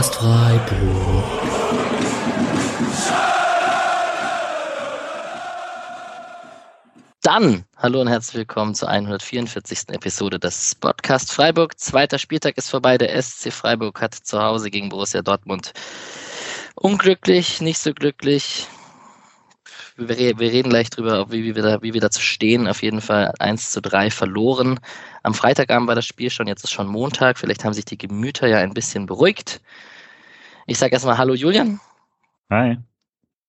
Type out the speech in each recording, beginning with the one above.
Podcast Freiburg. Dann, hallo und herzlich willkommen zur 144. Episode des Podcast Freiburg. Zweiter Spieltag ist vorbei. Der SC Freiburg hat zu Hause gegen Borussia Dortmund unglücklich, nicht so glücklich. Wir, wir reden gleich drüber, wie, wie, wir da, wie wir dazu stehen. Auf jeden Fall 1 zu 3 verloren. Am Freitagabend war das Spiel schon, jetzt ist schon Montag. Vielleicht haben sich die Gemüter ja ein bisschen beruhigt. Ich sage erstmal Hallo Julian. Hi.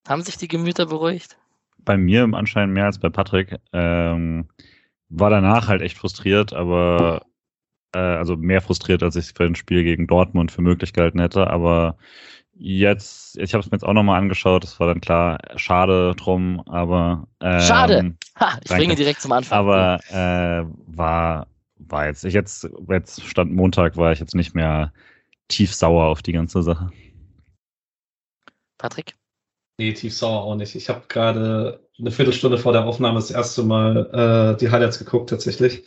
Haben sich die Gemüter beruhigt? Bei mir im Anschein mehr als bei Patrick. Ähm, war danach halt echt frustriert, aber äh, also mehr frustriert, als ich für ein Spiel gegen Dortmund für möglich gehalten hätte. Aber jetzt, ich habe es mir jetzt auch nochmal angeschaut, das war dann klar, schade drum, aber ähm, Schade! Ha, ich bringe direkt zum Anfang. Aber äh, war, war jetzt, ich jetzt, jetzt stand Montag, war ich jetzt nicht mehr tief sauer auf die ganze Sache. Patrick? Nee, tief sauer auch nicht. Ich habe gerade eine Viertelstunde vor der Aufnahme das erste Mal äh, die Highlights geguckt tatsächlich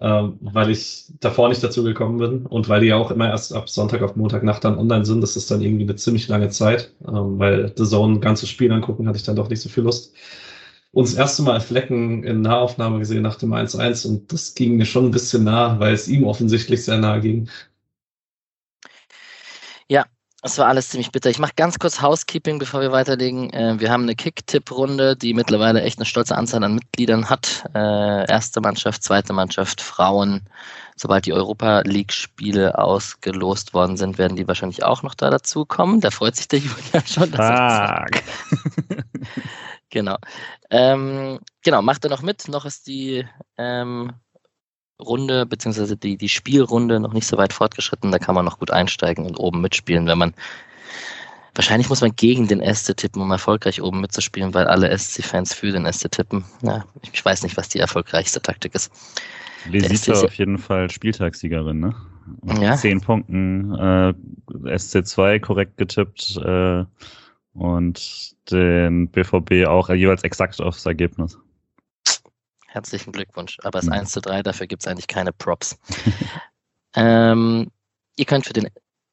ähm, weil ich davor nicht dazu gekommen bin und weil die ja auch immer erst ab Sonntag auf Montagnacht dann online sind. Das ist dann irgendwie eine ziemlich lange Zeit, ähm, weil The Zone ein ganzes Spiel angucken hatte ich dann doch nicht so viel Lust. Und das erste Mal Flecken in Nahaufnahme gesehen nach dem 1-1 und das ging mir schon ein bisschen nah, weil es ihm offensichtlich sehr nahe ging. Ja, es war alles ziemlich bitter. Ich mache ganz kurz Housekeeping, bevor wir weiterlegen. Äh, wir haben eine Kick-Tipp-Runde, die mittlerweile echt eine stolze Anzahl an Mitgliedern hat. Äh, erste Mannschaft, zweite Mannschaft, Frauen. Sobald die Europa League-Spiele ausgelost worden sind, werden die wahrscheinlich auch noch da dazu kommen. Da freut sich der Julian schon. Fuck. genau. Ähm, genau, macht er noch mit. Noch ist die ähm, Runde beziehungsweise die, die Spielrunde noch nicht so weit fortgeschritten. Da kann man noch gut einsteigen und oben mitspielen, wenn man Wahrscheinlich muss man gegen den SC tippen, um erfolgreich oben mitzuspielen, weil alle SC-Fans für den SC tippen. Ja, ich weiß nicht, was die erfolgreichste Taktik ist. Lesita auf jeden Fall Spieltagssiegerin, ne? Mit ja. Zehn Punkten, äh, SC2 korrekt getippt äh, und den BVB auch jeweils exakt aufs Ergebnis. Herzlichen Glückwunsch. Aber es ist 1 zu 3, dafür gibt es eigentlich keine Props. ähm, ihr könnt für den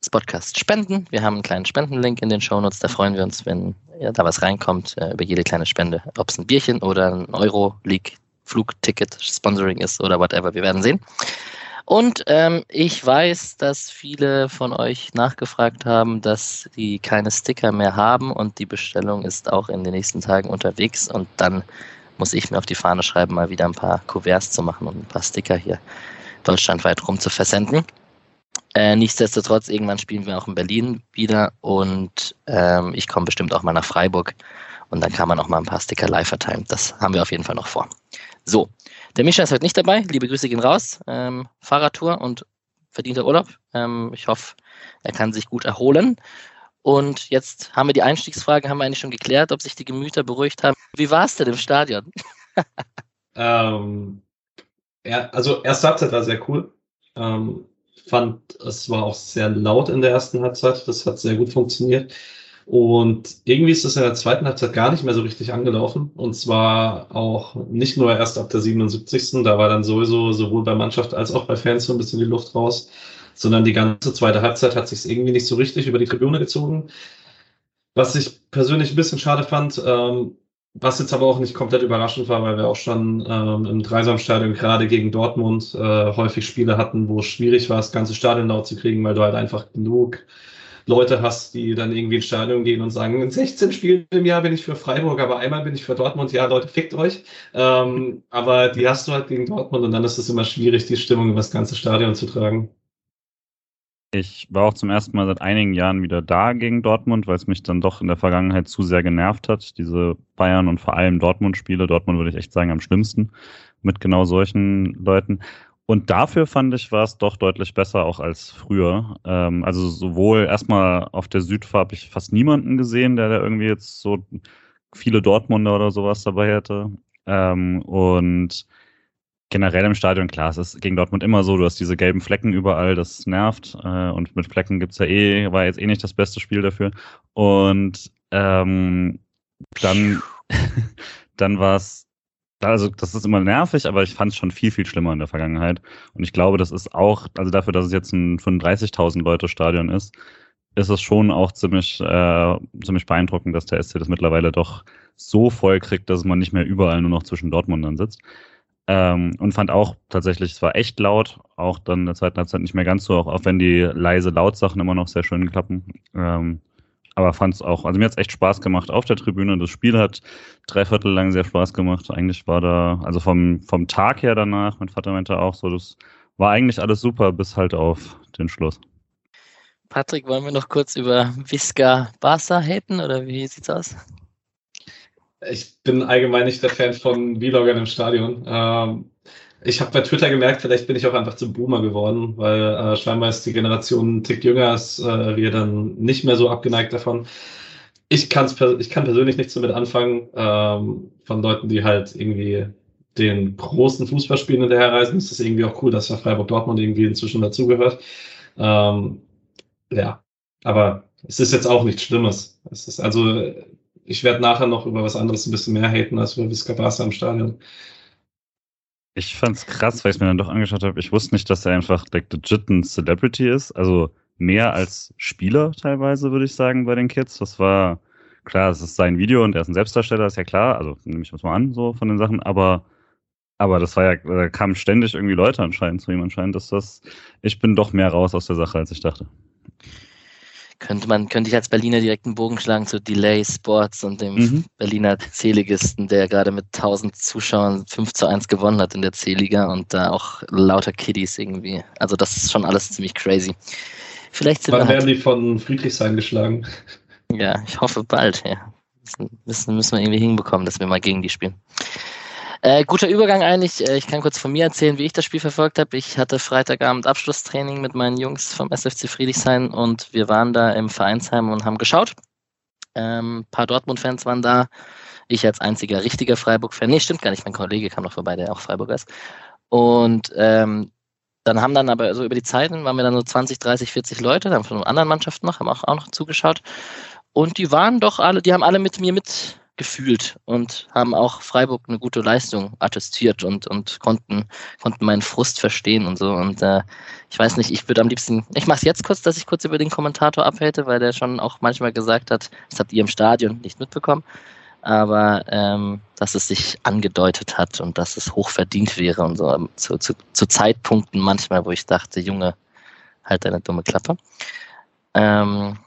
Podcast spenden. Wir haben einen kleinen Spendenlink in den Shownotes. Da freuen wir uns, wenn ja, da was reinkommt, äh, über jede kleine Spende. Ob es ein Bierchen oder ein Euro-League Flugticket Sponsoring ist oder whatever. Wir werden sehen. Und ähm, ich weiß, dass viele von euch nachgefragt haben, dass die keine Sticker mehr haben und die Bestellung ist auch in den nächsten Tagen unterwegs und dann muss ich mir auf die Fahne schreiben, mal wieder ein paar Kuverts zu machen und ein paar Sticker hier deutschlandweit rum zu versenden. Äh, nichtsdestotrotz, irgendwann spielen wir auch in Berlin wieder und ähm, ich komme bestimmt auch mal nach Freiburg und dann kann man auch mal ein paar Sticker live verteilen. Das haben wir auf jeden Fall noch vor. So, der Mischa ist heute nicht dabei. Liebe Grüße gehen raus. Ähm, Fahrradtour und verdienter Urlaub. Ähm, ich hoffe, er kann sich gut erholen. Und jetzt haben wir die Einstiegsfrage, haben wir eigentlich schon geklärt, ob sich die Gemüter beruhigt haben. Wie war es denn im Stadion? ähm, ja, also erste Halbzeit war sehr cool. Ähm, fand, es war auch sehr laut in der ersten Halbzeit. Das hat sehr gut funktioniert. Und irgendwie ist es in der zweiten Halbzeit gar nicht mehr so richtig angelaufen. Und zwar auch nicht nur erst ab der 77. Da war dann sowieso sowohl bei Mannschaft als auch bei Fans so ein bisschen die Luft raus sondern die ganze zweite Halbzeit hat sich irgendwie nicht so richtig über die Tribüne gezogen. Was ich persönlich ein bisschen schade fand, ähm, was jetzt aber auch nicht komplett überraschend war, weil wir auch schon ähm, im Dreisamstadion gerade gegen Dortmund äh, häufig Spiele hatten, wo es schwierig war, das ganze Stadion laut zu kriegen, weil du halt einfach genug Leute hast, die dann irgendwie ins Stadion gehen und sagen, in 16 Spielen im Jahr bin ich für Freiburg, aber einmal bin ich für Dortmund. Ja, Leute, fickt euch. Ähm, aber die hast du halt gegen Dortmund und dann ist es immer schwierig, die Stimmung über das ganze Stadion zu tragen. Ich war auch zum ersten Mal seit einigen Jahren wieder da gegen Dortmund, weil es mich dann doch in der Vergangenheit zu sehr genervt hat, diese Bayern und vor allem Dortmund-Spiele. Dortmund würde ich echt sagen am schlimmsten mit genau solchen Leuten. Und dafür fand ich, war es doch deutlich besser auch als früher. Ähm, also sowohl erstmal auf der Süd habe ich fast niemanden gesehen, der da irgendwie jetzt so viele Dortmunder oder sowas dabei hätte. Ähm, und generell im Stadion, klar, es ist gegen Dortmund immer so, du hast diese gelben Flecken überall, das nervt. Äh, und mit Flecken gibt's ja eh, war jetzt eh nicht das beste Spiel dafür. Und ähm, dann, dann war es, also das ist immer nervig, aber ich fand es schon viel, viel schlimmer in der Vergangenheit. Und ich glaube, das ist auch, also dafür, dass es jetzt ein 35.000 Leute Stadion ist, ist es schon auch ziemlich, äh, ziemlich beeindruckend, dass der SC das mittlerweile doch so voll kriegt, dass man nicht mehr überall nur noch zwischen Dortmundern sitzt. Ähm, und fand auch tatsächlich, es war echt laut, auch dann in der zweiten Halbzeit nicht mehr ganz so, auch, auch wenn die leise Lautsachen immer noch sehr schön klappen. Ähm, aber fand es auch, also mir hat es echt Spaß gemacht auf der Tribüne. Das Spiel hat drei Viertel lang sehr Spaß gemacht. Eigentlich war da, also vom, vom Tag her danach, mein Vater meinte auch so, das war eigentlich alles super, bis halt auf den Schluss. Patrick, wollen wir noch kurz über Visca Barca haten oder wie sieht's aus? Ich bin allgemein nicht der Fan von Vloggern im Stadion. Ähm, ich habe bei Twitter gemerkt, vielleicht bin ich auch einfach zu Boomer geworden, weil äh, scheinbar ist die Generation ein Tick jünger, ist äh, wir dann nicht mehr so abgeneigt davon. Ich, kann's, ich kann persönlich nichts damit anfangen, ähm, von Leuten, die halt irgendwie den großen Fußballspielen hinterherreisen. Es ist irgendwie auch cool, dass ja Freiburg Dortmund irgendwie inzwischen dazugehört. Ähm, ja, aber es ist jetzt auch nichts Schlimmes. Es ist also, ich werde nachher noch über was anderes ein bisschen mehr haten als über Viscabasa im Stadion. Ich fand's krass, weil ich mir dann doch angeschaut habe. Ich wusste nicht, dass er einfach like, legit ein Celebrity ist. Also mehr als Spieler teilweise, würde ich sagen, bei den Kids. Das war klar, es ist sein Video und er ist ein Selbstdarsteller, ist ja klar. Also nehme ich das mal an, so von den Sachen. Aber aber das war ja, da kamen ständig irgendwie Leute anscheinend zu ihm. Anscheinend ist das, ich bin doch mehr raus aus der Sache, als ich dachte. Könnte man, könnte ich als Berliner direkt einen Bogen schlagen zu Delay Sports und dem mhm. Berliner C-Ligisten, der gerade mit 1000 Zuschauern 5 zu 1 gewonnen hat in der C-Liga und da auch lauter Kiddies irgendwie. Also das ist schon alles ziemlich crazy. Vielleicht sind Wann werden halt, die von Friedrichshain geschlagen? Ja, ich hoffe bald, ja. Müssen, müssen wir irgendwie hinbekommen, dass wir mal gegen die spielen. Äh, guter Übergang eigentlich. Äh, ich kann kurz von mir erzählen, wie ich das Spiel verfolgt habe. Ich hatte Freitagabend Abschlusstraining mit meinen Jungs vom SFC Friedrichshain und wir waren da im Vereinsheim und haben geschaut. Ähm, paar Dortmund-Fans waren da. Ich als einziger richtiger Freiburg-Fan. Nee, stimmt gar nicht. Mein Kollege kam noch vorbei, der auch Freiburger ist. Und ähm, dann haben dann aber so über die Zeiten waren wir dann so 20, 30, 40 Leute, dann von anderen Mannschaften noch, haben auch, auch noch zugeschaut. Und die waren doch alle, die haben alle mit mir mit gefühlt und haben auch Freiburg eine gute Leistung attestiert und, und konnten, konnten meinen Frust verstehen und so. Und äh, ich weiß nicht, ich würde am liebsten, ich mache es jetzt kurz, dass ich kurz über den Kommentator abhälte, weil der schon auch manchmal gesagt hat, das habt ihr im Stadion nicht mitbekommen, aber ähm, dass es sich angedeutet hat und dass es hoch verdient wäre und so zu, zu, zu Zeitpunkten manchmal, wo ich dachte, Junge, halt deine dumme Klappe. Ähm,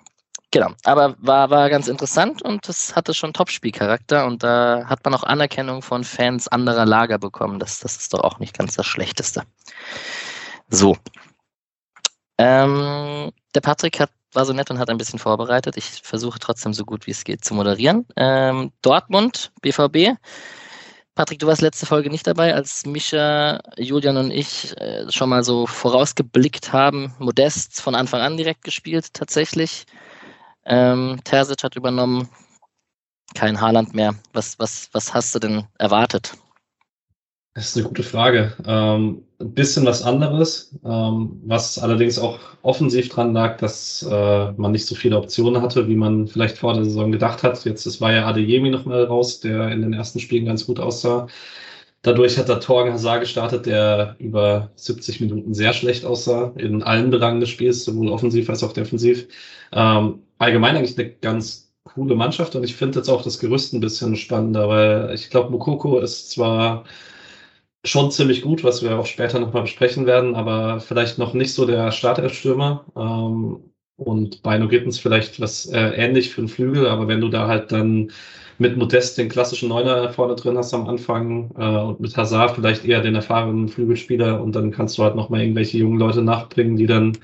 Genau, aber war, war ganz interessant und es hatte schon Topspielcharakter und da hat man auch Anerkennung von Fans anderer Lager bekommen. Das, das ist doch auch nicht ganz das Schlechteste. So. Ähm, der Patrick hat, war so nett und hat ein bisschen vorbereitet. Ich versuche trotzdem so gut wie es geht zu moderieren. Ähm, Dortmund, BVB. Patrick, du warst letzte Folge nicht dabei, als Mischa, Julian und ich äh, schon mal so vorausgeblickt haben. Modest von Anfang an direkt gespielt, tatsächlich. Ähm, Terzic hat übernommen, kein Haaland mehr. Was, was, was hast du denn erwartet? Das ist eine gute Frage. Ähm, ein bisschen was anderes, ähm, was allerdings auch offensiv dran lag, dass äh, man nicht so viele Optionen hatte, wie man vielleicht vor der Saison gedacht hat. Jetzt es war ja Adeyemi noch mal raus, der in den ersten Spielen ganz gut aussah. Dadurch hat der Torgen Hazard gestartet, der über 70 Minuten sehr schlecht aussah, in allen Belangen des Spiels, sowohl offensiv als auch defensiv. Ähm, allgemein eigentlich eine ganz coole Mannschaft und ich finde jetzt auch das Gerüst ein bisschen spannender, weil ich glaube, Mukoko ist zwar schon ziemlich gut, was wir auch später nochmal besprechen werden, aber vielleicht noch nicht so der Starterstürmer. Ähm, und Beino Gittens vielleicht was äh, ähnlich für den Flügel, aber wenn du da halt dann mit Modest den klassischen Neuner vorne drin hast am Anfang äh, und mit Hazard vielleicht eher den erfahrenen Flügelspieler und dann kannst du halt nochmal irgendwelche jungen Leute nachbringen, die dann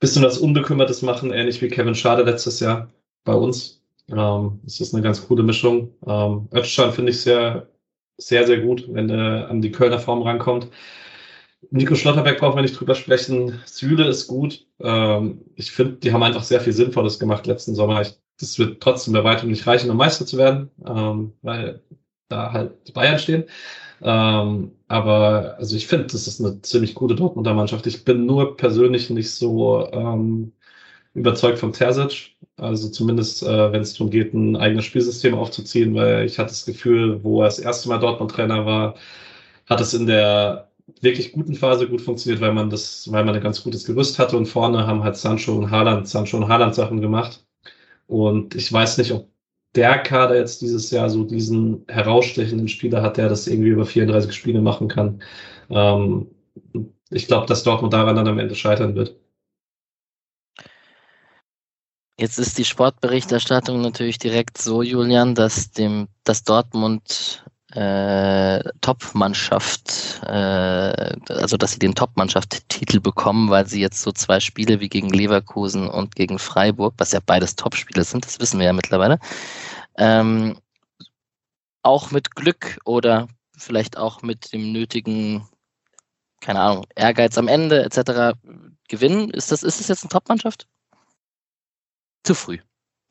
bisschen was Unbekümmertes machen, ähnlich wie Kevin Schade letztes Jahr bei uns. Ähm, das ist eine ganz coole Mischung. Ähm, Özcan finde ich sehr, sehr, sehr gut, wenn er an die Kölner Form rankommt. Nico Schlotterbeck brauchen wir nicht drüber sprechen. Süle ist gut. Ähm, ich finde, die haben einfach sehr viel Sinnvolles gemacht letzten Sommer. Ich, das wird trotzdem bei weitem nicht reichen, um Meister zu werden, ähm, weil da halt die Bayern stehen. Ähm, aber also ich finde, das ist eine ziemlich gute Dortmunder Mannschaft. Ich bin nur persönlich nicht so ähm, überzeugt vom Terzic. Also zumindest, äh, wenn es darum geht, ein eigenes Spielsystem aufzuziehen, weil ich hatte das Gefühl, wo er das erste Mal Dortmund-Trainer war, hat es in der wirklich guten Phase gut funktioniert, weil man das, weil man ein ganz gutes Gerüst hatte und vorne haben halt Sancho und Haaland, Sancho und Haaland Sachen gemacht. Und ich weiß nicht, ob der Kader jetzt dieses Jahr so diesen herausstechenden Spieler hat, der das irgendwie über 34 Spiele machen kann. Ähm, ich glaube, dass Dortmund daran dann am Ende scheitern wird. Jetzt ist die Sportberichterstattung natürlich direkt so, Julian, dass dem, dass Dortmund äh, Top-Mannschaft, äh, also dass sie den Top-Mannschaft-Titel bekommen, weil sie jetzt so zwei Spiele wie gegen Leverkusen und gegen Freiburg, was ja beides Top-Spiele sind, das wissen wir ja mittlerweile, ähm, auch mit Glück oder vielleicht auch mit dem nötigen, keine Ahnung, Ehrgeiz am Ende etc. gewinnen. Ist das, ist das jetzt eine Top-Mannschaft? Zu früh.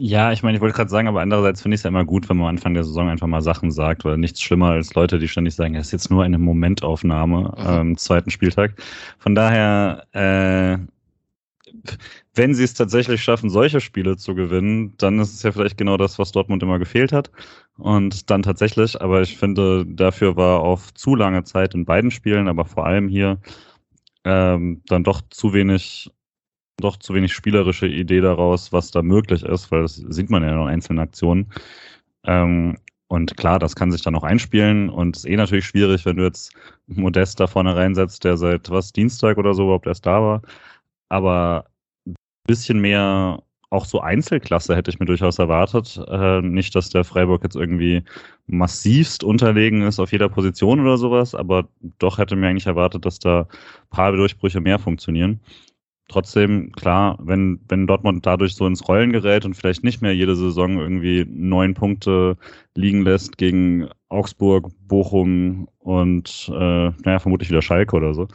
Ja, ich meine, ich wollte gerade sagen, aber andererseits finde ich es ja immer gut, wenn man am Anfang der Saison einfach mal Sachen sagt, weil nichts schlimmer als Leute, die ständig sagen, es ist jetzt nur eine Momentaufnahme mhm. am ähm, zweiten Spieltag. Von daher, äh, wenn sie es tatsächlich schaffen, solche Spiele zu gewinnen, dann ist es ja vielleicht genau das, was Dortmund immer gefehlt hat. Und dann tatsächlich, aber ich finde, dafür war auf zu lange Zeit in beiden Spielen, aber vor allem hier ähm, dann doch zu wenig doch zu wenig spielerische Idee daraus, was da möglich ist, weil das sieht man ja in einzelnen Aktionen. Ähm, und klar, das kann sich dann auch einspielen und ist eh natürlich schwierig, wenn du jetzt Modest da vorne reinsetzt, der seit was, Dienstag oder so überhaupt erst da war. Aber ein bisschen mehr auch so Einzelklasse hätte ich mir durchaus erwartet. Äh, nicht, dass der Freiburg jetzt irgendwie massivst unterlegen ist auf jeder Position oder sowas, aber doch hätte mir eigentlich erwartet, dass da ein paar Durchbrüche mehr funktionieren trotzdem, klar, wenn, wenn Dortmund dadurch so ins Rollen gerät und vielleicht nicht mehr jede Saison irgendwie neun Punkte liegen lässt gegen Augsburg, Bochum und äh, naja, vermutlich wieder Schalke oder so,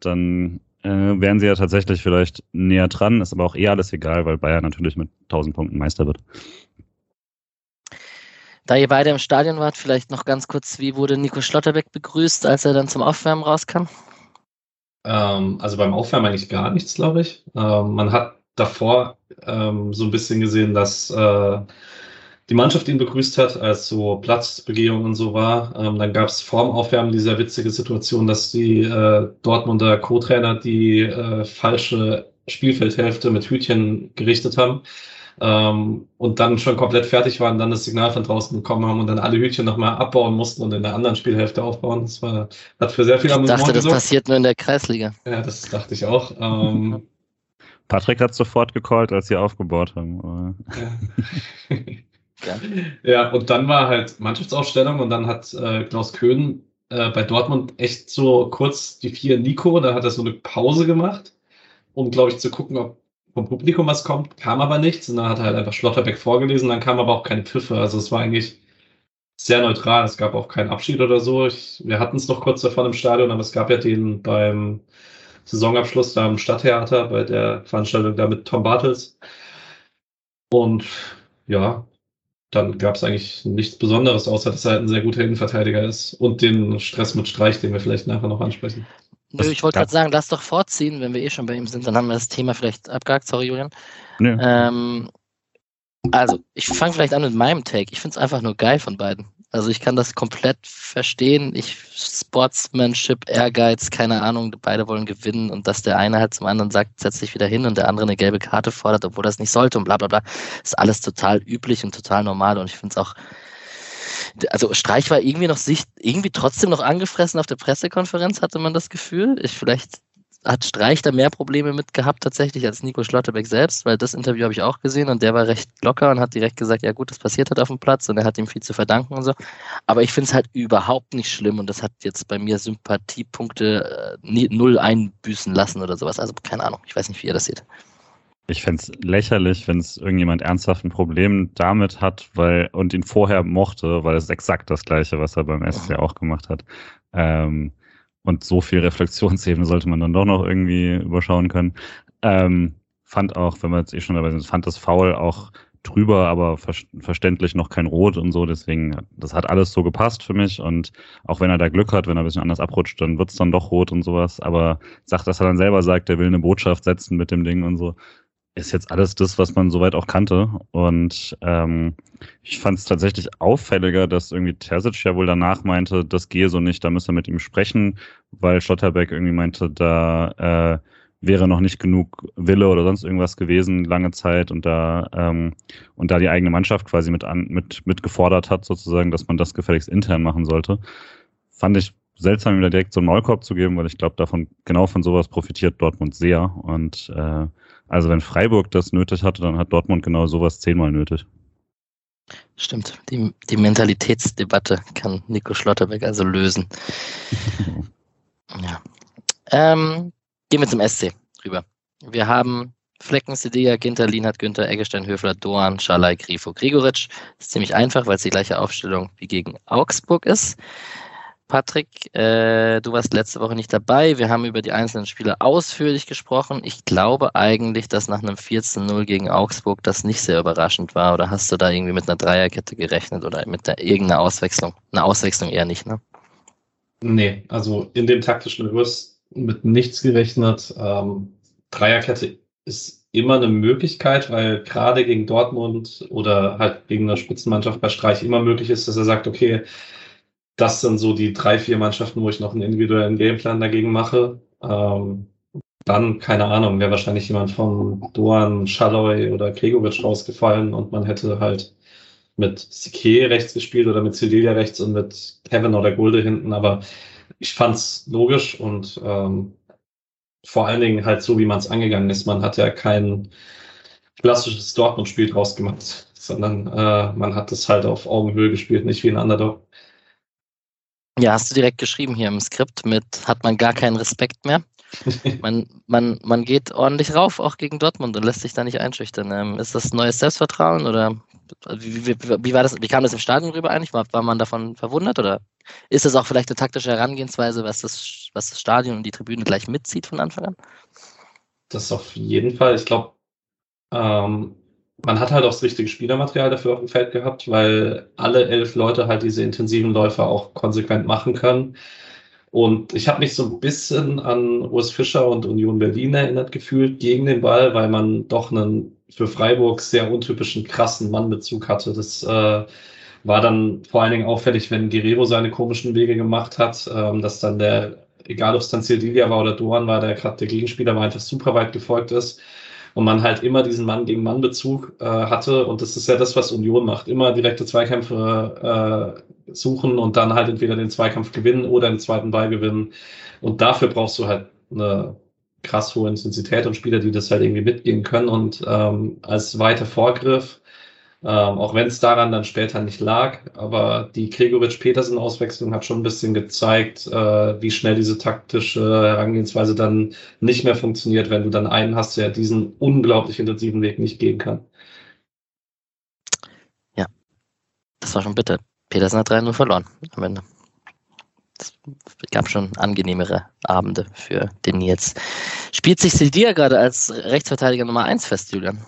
dann äh, wären sie ja tatsächlich vielleicht näher dran, ist aber auch eher alles egal, weil Bayern natürlich mit 1000 Punkten Meister wird. Da ihr beide im Stadion wart, vielleicht noch ganz kurz, wie wurde Nico Schlotterbeck begrüßt, als er dann zum Aufwärmen rauskam? Ähm, also beim Aufwärmen eigentlich gar nichts, glaube ich. Ähm, man hat davor ähm, so ein bisschen gesehen, dass äh, die Mannschaft ihn begrüßt hat, als so Platzbegehung und so war. Ähm, dann gab es vorm Aufwärmen die sehr witzige Situation, dass die äh, Dortmunder Co-Trainer die äh, falsche Spielfeldhälfte mit Hütchen gerichtet haben ähm, und dann schon komplett fertig waren, dann das Signal von draußen bekommen haben und dann alle Hütchen nochmal abbauen mussten und in der anderen Spielhälfte aufbauen. Das war, hat für sehr viel Ich dachte, das passiert nur in der Kreisliga. Ja, das dachte ich auch. Ähm, Patrick hat sofort gecallt, als sie aufgebaut haben. Ja. ja. ja, und dann war halt Mannschaftsausstellung und dann hat äh, Klaus Köhn äh, bei Dortmund echt so kurz die vier Nico, da hat er so eine Pause gemacht, um, glaube ich, zu gucken, ob vom Publikum was kommt, kam aber nichts. Und dann hat er halt einfach Schlotterbeck vorgelesen, dann kam aber auch keine Pfiffe. Also es war eigentlich sehr neutral. Es gab auch keinen Abschied oder so. Ich, wir hatten es noch kurz davon im Stadion, aber es gab ja den beim Saisonabschluss da im Stadttheater bei der Veranstaltung da mit Tom Bartels. Und ja, dann gab es eigentlich nichts Besonderes, außer dass er halt ein sehr guter Innenverteidiger ist und den Stress mit Streich, den wir vielleicht nachher noch ansprechen. Nö, ich wollte gerade sagen, lass doch vorziehen, wenn wir eh schon bei ihm sind, dann haben wir das Thema vielleicht abgehakt. Sorry, Julian. Nö. Ähm, also, ich fange vielleicht an mit meinem Take. Ich finde es einfach nur geil von beiden. Also ich kann das komplett verstehen. Ich Sportsmanship, Ehrgeiz, keine Ahnung, beide wollen gewinnen und dass der eine halt zum anderen sagt, setz dich wieder hin und der andere eine gelbe Karte fordert, obwohl das nicht sollte und bla bla bla, ist alles total üblich und total normal und ich finde es auch also Streich war irgendwie noch sich, irgendwie trotzdem noch angefressen auf der Pressekonferenz, hatte man das Gefühl. Ich vielleicht hat Streich da mehr Probleme mit gehabt tatsächlich als Nico Schlotterbeck selbst, weil das Interview habe ich auch gesehen und der war recht locker und hat direkt gesagt, ja gut, das passiert hat auf dem Platz und er hat ihm viel zu verdanken und so. Aber ich finde es halt überhaupt nicht schlimm und das hat jetzt bei mir Sympathiepunkte äh, null einbüßen lassen oder sowas. Also keine Ahnung, ich weiß nicht, wie ihr das seht. Ich fände es lächerlich, wenn es irgendjemand ernsthaft ein Problem damit hat, weil und ihn vorher mochte, weil es exakt das gleiche, was er beim SC auch gemacht hat. Ähm, und so viel Reflexionsebene sollte man dann doch noch irgendwie überschauen können. Ähm, fand auch, wenn wir jetzt eh schon dabei sind, fand das Foul auch drüber, aber ver verständlich noch kein Rot und so. Deswegen, das hat alles so gepasst für mich. Und auch wenn er da Glück hat, wenn er ein bisschen anders abrutscht, dann wird's dann doch rot und sowas. Aber sagt, dass er dann selber sagt, er will eine Botschaft setzen mit dem Ding und so ist jetzt alles das, was man soweit auch kannte. Und ähm, ich fand es tatsächlich auffälliger, dass irgendwie Terzic ja wohl danach meinte, das gehe so nicht, da müsste er mit ihm sprechen, weil Schlotterbeck irgendwie meinte, da äh, wäre noch nicht genug Wille oder sonst irgendwas gewesen lange Zeit und da ähm, und da die eigene Mannschaft quasi mit an mit mit gefordert hat sozusagen, dass man das gefälligst intern machen sollte, fand ich seltsam, ihm da direkt so einen Maulkorb zu geben, weil ich glaube, davon genau von sowas profitiert Dortmund sehr und äh, also wenn Freiburg das nötig hatte, dann hat Dortmund genau sowas zehnmal nötig. Stimmt, die, die Mentalitätsdebatte kann Nico Schlotterbeck also lösen. ja. Ähm, gehen wir zum SC rüber. Wir haben Flecken, Sedea, Ginter, Lienhardt, Günther, Eggestein, Höfler, Doan, Schalay, Grifo, Grigoric. Das ist ziemlich einfach, weil es die gleiche Aufstellung wie gegen Augsburg ist. Patrick, äh, du warst letzte Woche nicht dabei. Wir haben über die einzelnen Spiele ausführlich gesprochen. Ich glaube eigentlich, dass nach einem 14-0 gegen Augsburg das nicht sehr überraschend war. Oder hast du da irgendwie mit einer Dreierkette gerechnet oder mit der, irgendeiner Auswechslung? Eine Auswechslung eher nicht, ne? Nee, also in dem taktischen Gerüst mit nichts gerechnet. Ähm, Dreierkette ist immer eine Möglichkeit, weil gerade gegen Dortmund oder halt gegen eine Spitzenmannschaft bei Streich immer möglich ist, dass er sagt, okay, das sind so die drei, vier Mannschaften, wo ich noch einen individuellen Gameplan dagegen mache. Ähm, dann, keine Ahnung, wäre wahrscheinlich jemand von Doan, Schalloy oder Gregovic rausgefallen und man hätte halt mit Sique rechts gespielt oder mit Cedilia rechts und mit Kevin oder Gulde hinten, aber ich fand's logisch und ähm, vor allen Dingen halt so, wie man es angegangen ist. Man hat ja kein klassisches Dortmund-Spiel draus gemacht, sondern äh, man hat es halt auf Augenhöhe gespielt, nicht wie ein Underdog. Ja, hast du direkt geschrieben hier im Skript mit, hat man gar keinen Respekt mehr. Man, man, man geht ordentlich rauf, auch gegen Dortmund und lässt sich da nicht einschüchtern. Ähm, ist das neues Selbstvertrauen oder wie, wie, wie, war das, wie kam das im Stadion rüber eigentlich? War, war man davon verwundert oder ist das auch vielleicht eine taktische Herangehensweise, was das, was das Stadion und die Tribüne gleich mitzieht von Anfang an? Das auf jeden Fall. Ich glaube, ähm, man hat halt auch das richtige Spielermaterial dafür auf dem Feld gehabt, weil alle elf Leute halt diese intensiven Läufe auch konsequent machen können. Und ich habe mich so ein bisschen an Urs Fischer und Union Berlin erinnert gefühlt gegen den Ball, weil man doch einen für Freiburg sehr untypischen, krassen Mannbezug hatte. Das äh, war dann vor allen Dingen auffällig, wenn Guerrero seine komischen Wege gemacht hat, ähm, dass dann der, egal ob es dann Sildilia war oder Doan war, der gerade der Gegenspieler war, einfach super weit gefolgt ist und man halt immer diesen Mann gegen Mann Bezug äh, hatte. Und das ist ja das, was Union macht, immer direkte Zweikämpfe äh, suchen und dann halt entweder den Zweikampf gewinnen oder den zweiten Ball gewinnen. Und dafür brauchst du halt eine krass hohe Intensität und Spieler, die das halt irgendwie mitgehen können. Und ähm, als weiter Vorgriff ähm, auch wenn es daran dann später nicht lag. Aber die Gregoritsch-Petersen-Auswechslung hat schon ein bisschen gezeigt, äh, wie schnell diese taktische Herangehensweise dann nicht mehr funktioniert, wenn du dann einen hast, der diesen unglaublich intensiven Weg nicht gehen kann. Ja, das war schon bitter. Petersen hat 3-0 verloren am Ende. Es gab schon angenehmere Abende für den Nils. Spielt sich Sildia gerade als Rechtsverteidiger Nummer 1 fest, Julian?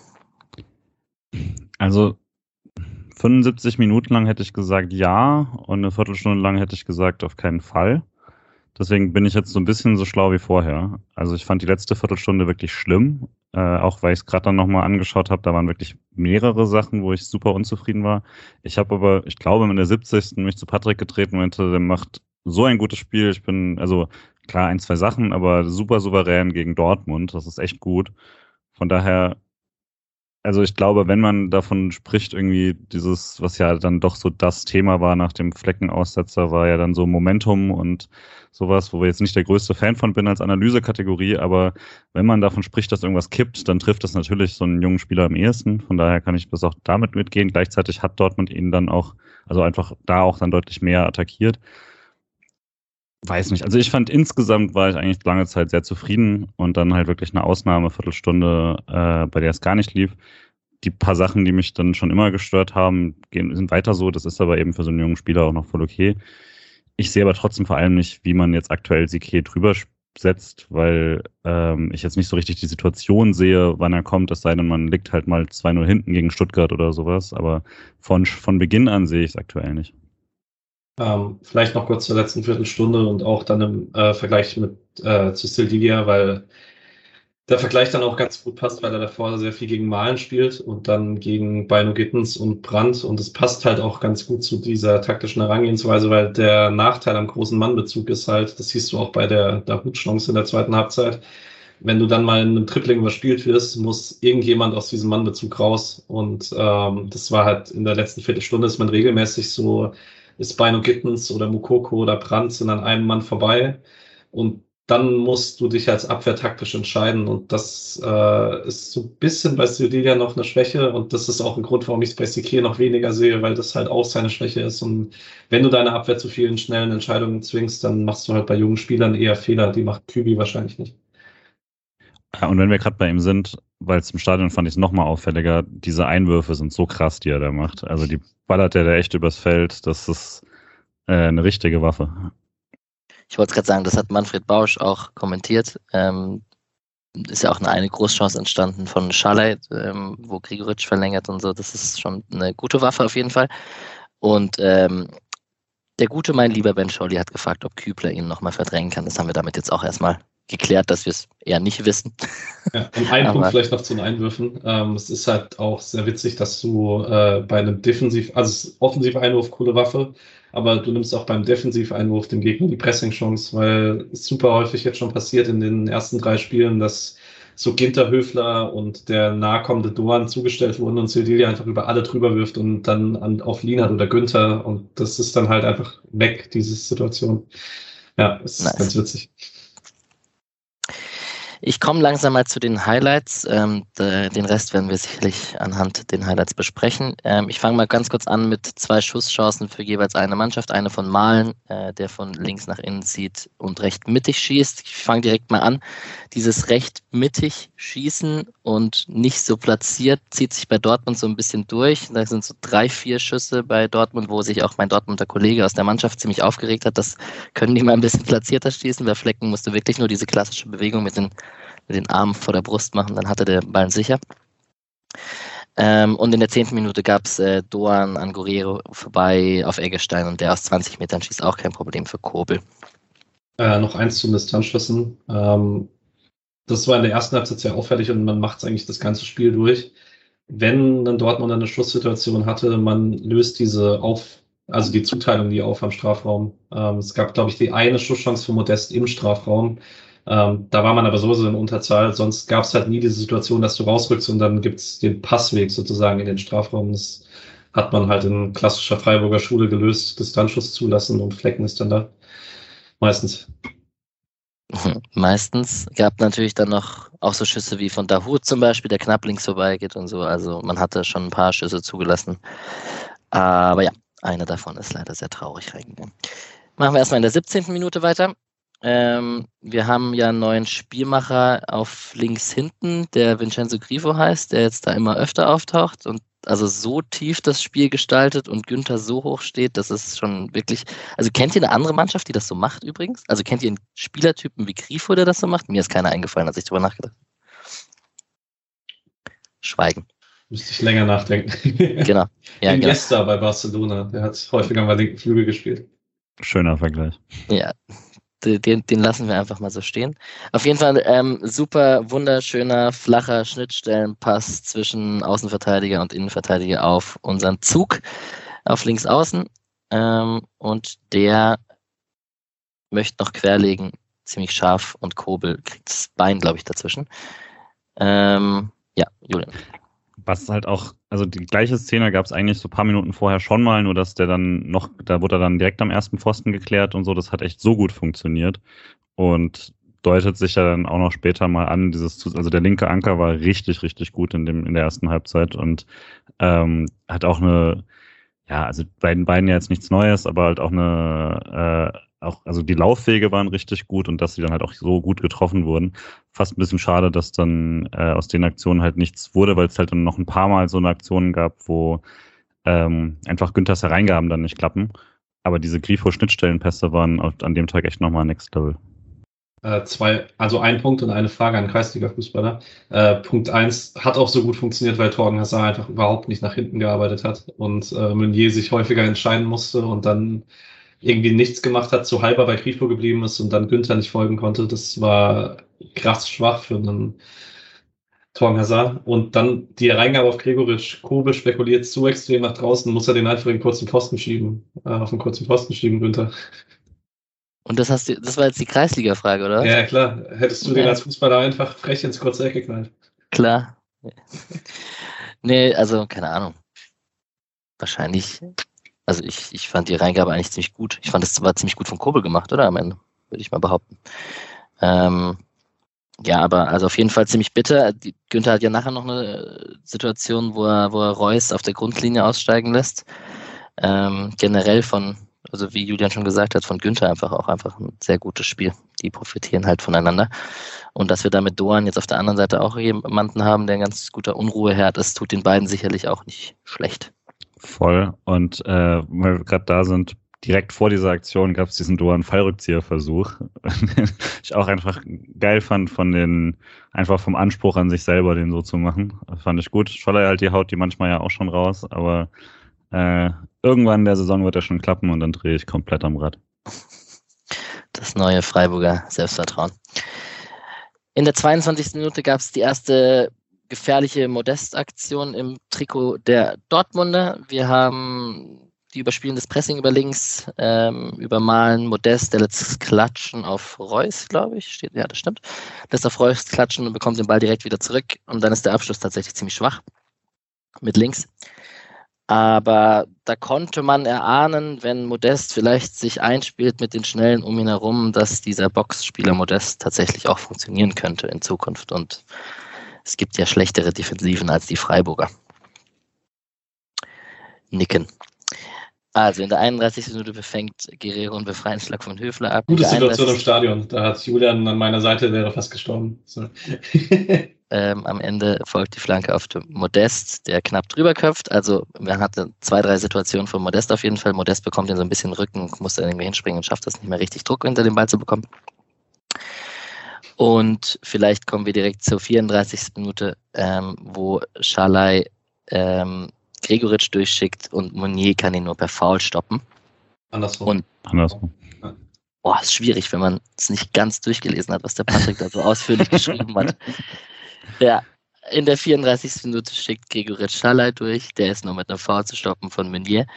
Also 75 Minuten lang hätte ich gesagt ja und eine Viertelstunde lang hätte ich gesagt auf keinen Fall. Deswegen bin ich jetzt so ein bisschen so schlau wie vorher. Also ich fand die letzte Viertelstunde wirklich schlimm, äh, auch weil ich es gerade dann nochmal angeschaut habe. Da waren wirklich mehrere Sachen, wo ich super unzufrieden war. Ich habe aber, ich glaube, in der 70. mich zu Patrick getreten und meinte, der macht so ein gutes Spiel. Ich bin, also klar, ein, zwei Sachen, aber super souverän gegen Dortmund. Das ist echt gut. Von daher also ich glaube, wenn man davon spricht, irgendwie dieses, was ja dann doch so das Thema war nach dem Fleckenaussetzer, war ja dann so Momentum und sowas, wo wir jetzt nicht der größte Fan von bin als Analysekategorie, aber wenn man davon spricht, dass irgendwas kippt, dann trifft das natürlich so einen jungen Spieler am ehesten. Von daher kann ich bis auch damit mitgehen. Gleichzeitig hat Dortmund ihn dann auch, also einfach da auch dann deutlich mehr attackiert. Weiß nicht. Also ich fand insgesamt war ich eigentlich lange Zeit sehr zufrieden und dann halt wirklich eine Ausnahme, Viertelstunde, äh, bei der es gar nicht lief. Die paar Sachen, die mich dann schon immer gestört haben, gehen, sind weiter so. Das ist aber eben für so einen jungen Spieler auch noch voll okay. Ich sehe aber trotzdem vor allem nicht, wie man jetzt aktuell Sique drüber setzt, weil ähm, ich jetzt nicht so richtig die Situation sehe, wann er kommt, es sei denn, man liegt halt mal 2-0 hinten gegen Stuttgart oder sowas. Aber von, von Beginn an sehe ich es aktuell nicht. Ähm, vielleicht noch kurz zur letzten Viertelstunde und auch dann im äh, Vergleich mit äh, zu Sildivia, weil der Vergleich dann auch ganz gut passt, weil er davor sehr viel gegen Malen spielt und dann gegen Beino Gittens und Brandt. Und es passt halt auch ganz gut zu dieser taktischen Herangehensweise, weil der Nachteil am großen Mannbezug ist halt, das siehst du auch bei der, der Hutchance in der zweiten Halbzeit. Wenn du dann mal in einem Tripling überspielt wirst, muss irgendjemand aus diesem Mannbezug raus. Und ähm, das war halt in der letzten Viertelstunde, ist man regelmäßig so, ist Beino Gittens oder Mukoko oder Brandt sind an einem Mann vorbei. Und dann musst du dich als Abwehr taktisch entscheiden. Und das äh, ist so ein bisschen bei Sevilla noch eine Schwäche. Und das ist auch ein Grund, warum ich es bei Sikir noch weniger sehe, weil das halt auch seine Schwäche ist. Und wenn du deine Abwehr zu vielen schnellen Entscheidungen zwingst, dann machst du halt bei jungen Spielern eher Fehler. Die macht Kübi wahrscheinlich nicht. Ja, und wenn wir gerade bei ihm sind, weil es im Stadion fand ich es nochmal auffälliger, diese Einwürfe sind so krass, die er da macht. Also die ballert er da echt übers Feld. Das ist äh, eine richtige Waffe. Ich wollte gerade sagen, das hat Manfred Bausch auch kommentiert. Ähm, ist ja auch eine, eine Großchance entstanden von Schalay, ähm, wo Grigoritsch verlängert und so. Das ist schon eine gute Waffe auf jeden Fall. Und ähm, der gute, mein lieber Ben Scholli, hat gefragt, ob Kübler ihn nochmal verdrängen kann. Das haben wir damit jetzt auch erstmal geklärt, dass wir es eher nicht wissen. Ja, und ein Punkt vielleicht noch zu den Einwürfen. Ähm, es ist halt auch sehr witzig, dass du äh, bei einem Defensiv, also offensiver Einwurf, coole Waffe, aber du nimmst auch beim Defensiveinwurf dem Gegner die Pressing-Chance, weil es super häufig jetzt schon passiert in den ersten drei Spielen, dass so Ginter Höfler und der nahkommende Doan zugestellt wurden und Sildilia einfach über alle drüber wirft und dann an, auf Lienhardt oder Günther und das ist dann halt einfach weg, diese Situation. Ja, ist nice. ganz witzig. Ich komme langsam mal zu den Highlights. Ähm, den Rest werden wir sicherlich anhand den Highlights besprechen. Ähm, ich fange mal ganz kurz an mit zwei Schusschancen für jeweils eine Mannschaft. Eine von Malen, äh, der von links nach innen zieht und recht mittig schießt. Ich fange direkt mal an. Dieses recht mittig schießen und nicht so platziert zieht sich bei Dortmund so ein bisschen durch. Da sind so drei, vier Schüsse bei Dortmund, wo sich auch mein Dortmunder Kollege aus der Mannschaft ziemlich aufgeregt hat. Das können die mal ein bisschen platzierter schießen. Bei Flecken musste wirklich nur diese klassische Bewegung mit den den Armen vor der Brust machen, dann hatte der Ball sicher. Ähm, und in der zehnten Minute gab es äh, Doan an Guerrero vorbei auf Eggestein und der aus 20 Metern schießt auch kein Problem für Kobel. Äh, noch eins zu Distanzschüssen. Ähm, das war in der ersten Halbzeit sehr auffällig und man macht eigentlich das ganze Spiel durch. Wenn dann Dortmund eine Schusssituation hatte, man löst diese auf, also die Zuteilung die auf am Strafraum. Ähm, es gab, glaube ich, die eine Schusschance für Modest im Strafraum. Ähm, da war man aber sowieso in Unterzahl, sonst gab es halt nie diese Situation, dass du rausrückst und dann gibt's den Passweg sozusagen in den Strafraum. Das hat man halt in klassischer Freiburger Schule gelöst, Distanzschuss zulassen und Flecken ist dann da. Meistens. Meistens gab natürlich dann noch auch so Schüsse wie von Dahut zum Beispiel, der knapp links vorbeigeht und so. Also man hatte schon ein paar Schüsse zugelassen. Aber ja, eine davon ist leider sehr traurig reingegangen. Machen wir erstmal in der 17. Minute weiter. Ähm, wir haben ja einen neuen Spielmacher auf links hinten, der Vincenzo Grifo heißt, der jetzt da immer öfter auftaucht und also so tief das Spiel gestaltet und Günther so hoch steht, das ist schon wirklich. Also kennt ihr eine andere Mannschaft, die das so macht übrigens? Also kennt ihr einen Spielertypen wie Grifo, der das so macht? Mir ist keiner eingefallen, als ich darüber nachgedacht habe. Schweigen. Müsste ich länger nachdenken. genau. Ja, genau. Gesta bei Barcelona, der hat häufiger mal linken Flügel gespielt. Schöner Vergleich. Ja, den, den lassen wir einfach mal so stehen. Auf jeden Fall ähm, super wunderschöner, flacher Schnittstellenpass zwischen Außenverteidiger und Innenverteidiger auf unseren Zug auf links außen. Ähm, und der möchte noch querlegen, ziemlich scharf und Kobel kriegt das Bein, glaube ich, dazwischen. Ähm, ja, Julian was halt auch, also die gleiche Szene gab es eigentlich so ein paar Minuten vorher schon mal, nur dass der dann noch, da wurde er dann direkt am ersten Pfosten geklärt und so, das hat echt so gut funktioniert und deutet sich ja dann auch noch später mal an, dieses, also der linke Anker war richtig, richtig gut in dem, in der ersten Halbzeit und ähm, hat auch eine, ja, also bei den beiden ja jetzt nichts Neues, aber halt auch eine, äh, auch, also die Laufwege waren richtig gut und dass sie dann halt auch so gut getroffen wurden. Fast ein bisschen schade, dass dann äh, aus den Aktionen halt nichts wurde, weil es halt dann noch ein paar Mal so eine Aktion gab, wo ähm, einfach Günthers Hereingaben dann nicht klappen. Aber diese Grifo-Schnittstellenpässe waren an dem Tag echt nochmal Next Level. Äh, zwei, also ein Punkt und eine Frage an Kreisliga-Fußballer. Äh, Punkt eins hat auch so gut funktioniert, weil Torgen Hazard einfach überhaupt nicht nach hinten gearbeitet hat und äh, Meunier sich häufiger entscheiden musste und dann irgendwie nichts gemacht hat, zu halber bei Grifo geblieben ist und dann Günther nicht folgen konnte. Das war krass schwach für einen Torgen Und dann die Reingabe auf Gregoritsch. Kobe spekuliert zu extrem nach draußen, muss er den einfach in den kurzen Posten schieben, äh, auf den kurzen Posten schieben, Günther. Und das hast du, das war jetzt die Kreisliga-Frage, oder? Ja, klar. Hättest du ja. den als Fußballer einfach frech ins kurze Eck geknallt. Klar. nee, also, keine Ahnung. Wahrscheinlich, also ich, ich fand die Reingabe eigentlich ziemlich gut. Ich fand es war ziemlich gut von Kobel gemacht, oder? Am Ende, würde ich mal behaupten. Ähm, ja, aber also auf jeden Fall ziemlich bitter. Günther hat ja nachher noch eine Situation, wo er, wo er Reus auf der Grundlinie aussteigen lässt. Ähm, generell von, also wie Julian schon gesagt hat, von Günther einfach auch einfach ein sehr gutes Spiel. Die profitieren halt voneinander. Und dass wir da mit Doan jetzt auf der anderen Seite auch jemanden haben, der ein ganz guter Unruheherd ist, tut den beiden sicherlich auch nicht schlecht. Voll. Und äh, weil wir gerade da sind, direkt vor dieser Aktion gab es diesen Doan Fallrückzieherversuch. ich auch einfach geil fand von den, einfach vom Anspruch an sich selber, den so zu machen. Fand ich gut. Scholler halt die haut die manchmal ja auch schon raus, aber äh, irgendwann in der Saison wird er schon klappen und dann drehe ich komplett am Rad. Das neue Freiburger Selbstvertrauen. In der 22. Minute gab es die erste gefährliche Modestaktion im Trikot der Dortmunder. Wir haben die überspielen das Pressing über links, ähm, übermalen Modest, der lässt klatschen auf Reus, glaube ich. Steht, ja, das stimmt. Lässt auf Reus klatschen und bekommt den Ball direkt wieder zurück. Und dann ist der Abschluss tatsächlich ziemlich schwach mit links. Aber da konnte man erahnen, wenn Modest vielleicht sich einspielt mit den Schnellen um ihn herum, dass dieser Boxspieler Modest tatsächlich auch funktionieren könnte in Zukunft. Und es gibt ja schlechtere Defensiven als die Freiburger. Nicken. Also in der 31. Minute befängt Guerrero einen Befreiungsschlag von Höfler ab. Gute Situation im Stadion. Da hat Julian an meiner Seite, wäre fast gestorben. So. ähm, am Ende folgt die Flanke auf Modest, der knapp drüber köpft. Also man hatte zwei, drei Situationen von Modest auf jeden Fall. Modest bekommt ihn so ein bisschen Rücken, muss dann irgendwie hinspringen und schafft das nicht mehr richtig Druck hinter den Ball zu bekommen. Und vielleicht kommen wir direkt zur 34. Minute, ähm, wo Schalai ähm, Gregoritsch durchschickt und Monier kann ihn nur per Foul stoppen. Andersrum. Und, Andersrum. Boah, ist schwierig, wenn man es nicht ganz durchgelesen hat, was der Patrick da so ausführlich geschrieben hat. Ja, in der 34. Minute schickt Gregoritsch Schalay durch, der ist nur mit einer Foul zu stoppen von Meunier.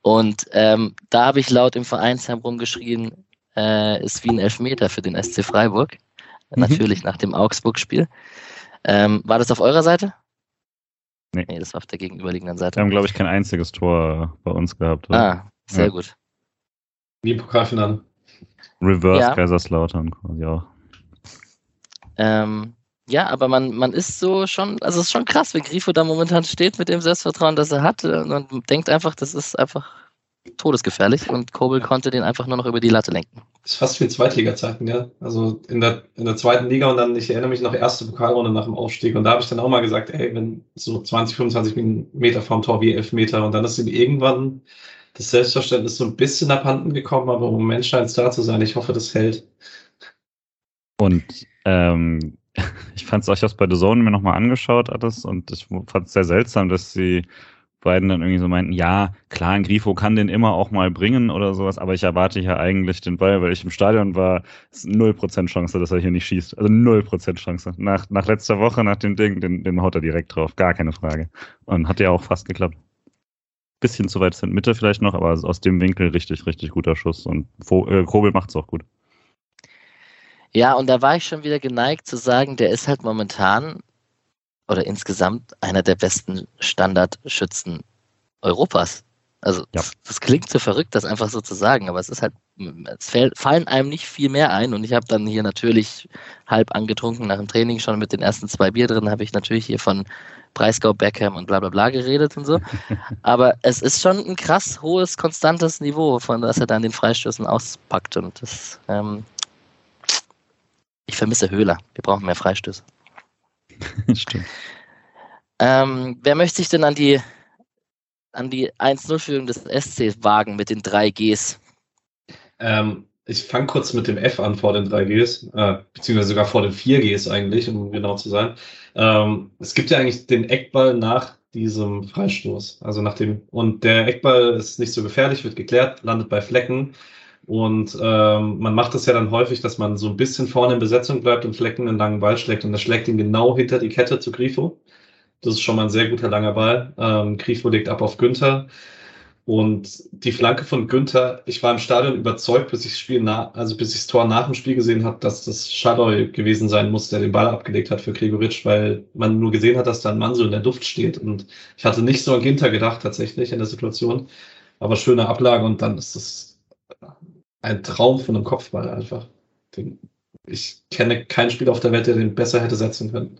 Und ähm, da habe ich laut im Vereinsheim rumgeschrien, äh, ist wie ein Elfmeter für den SC Freiburg. Mhm. Natürlich nach dem Augsburg-Spiel. Ähm, war das auf eurer Seite? Nee. nee, das war auf der gegenüberliegenden Seite. Wir haben, glaube ich, kein einziges Tor bei uns gehabt. Oder? Ah, sehr ja. gut. Wie Pokalfinale. Reverse ja. Kaiserslautern quasi auch. Ähm, ja, aber man, man ist so schon, also es ist schon krass, wie Grifo da momentan steht mit dem Selbstvertrauen, das er hat. Und man denkt einfach, das ist einfach todesgefährlich und Kobel konnte den einfach nur noch über die Latte lenken. Das ist fast wie in Zweitliga-Zeiten, ja. Also in der, in der zweiten Liga und dann, ich erinnere mich noch, erste Pokalrunde nach dem Aufstieg und da habe ich dann auch mal gesagt, ey, wenn so 20, 25 Meter vom Tor wie 11 Meter und dann ist ihm irgendwann das Selbstverständnis so ein bisschen abhanden gekommen, aber scheint es da zu sein. Ich hoffe, das hält. Und ähm, ich fand es euch das bei The Zone mir nochmal angeschaut alles und ich fand es sehr seltsam, dass sie beiden dann irgendwie so meinten, ja, klar, ein Grifo kann den immer auch mal bringen oder sowas, aber ich erwarte ja eigentlich den Ball, weil ich im Stadion war, ist null Prozent Chance, dass er hier nicht schießt. Also null Prozent Chance. Nach, nach letzter Woche, nach dem Ding, den, den haut er direkt drauf. Gar keine Frage. Und hat ja auch fast geklappt. Bisschen zu weit sind Mitte vielleicht noch, aber aus dem Winkel richtig, richtig guter Schuss. Und äh, Kobel macht es auch gut. Ja, und da war ich schon wieder geneigt zu sagen, der ist halt momentan oder insgesamt einer der besten Standardschützen Europas. Also ja. das klingt so verrückt, das einfach so zu sagen, aber es ist halt, es fällt, fallen einem nicht viel mehr ein und ich habe dann hier natürlich halb angetrunken nach dem Training schon mit den ersten zwei Bier drin, habe ich natürlich hier von Breisgau, Beckham und bla bla bla geredet und so. aber es ist schon ein krass hohes, konstantes Niveau, von das er dann den Freistößen auspackt und das, ähm, ich vermisse Höhler. Wir brauchen mehr Freistöße. Stimmt. Ähm, wer möchte sich denn an die, an die 1-0-Führung des SC wagen mit den drei Gs? Ähm, ich fange kurz mit dem F an vor den drei Gs, äh, beziehungsweise sogar vor den vier Gs eigentlich, um genau zu sein. Ähm, es gibt ja eigentlich den Eckball nach diesem Freistoß. Also nach dem, und der Eckball ist nicht so gefährlich, wird geklärt, landet bei Flecken. Und ähm, man macht das ja dann häufig, dass man so ein bisschen vorne in Besetzung bleibt und Flecken einen langen Ball schlägt und er schlägt ihn genau hinter die Kette zu Grifo. Das ist schon mal ein sehr guter langer Ball. Ähm, Grifo legt ab auf Günther. Und die Flanke von Günther, ich war im Stadion überzeugt, bis ich das Spiel nach, also bis ich das Tor nach dem Spiel gesehen habe, dass das Shadow gewesen sein muss, der den Ball abgelegt hat für Gregoritsch, weil man nur gesehen hat, dass da ein Mann so in der Duft steht. Und ich hatte nicht so an Ginter gedacht, tatsächlich, in der Situation. Aber schöne Ablage und dann ist das ein Traum von einem Kopfball einfach. Ich kenne keinen Spieler auf der Welt, der den besser hätte setzen können.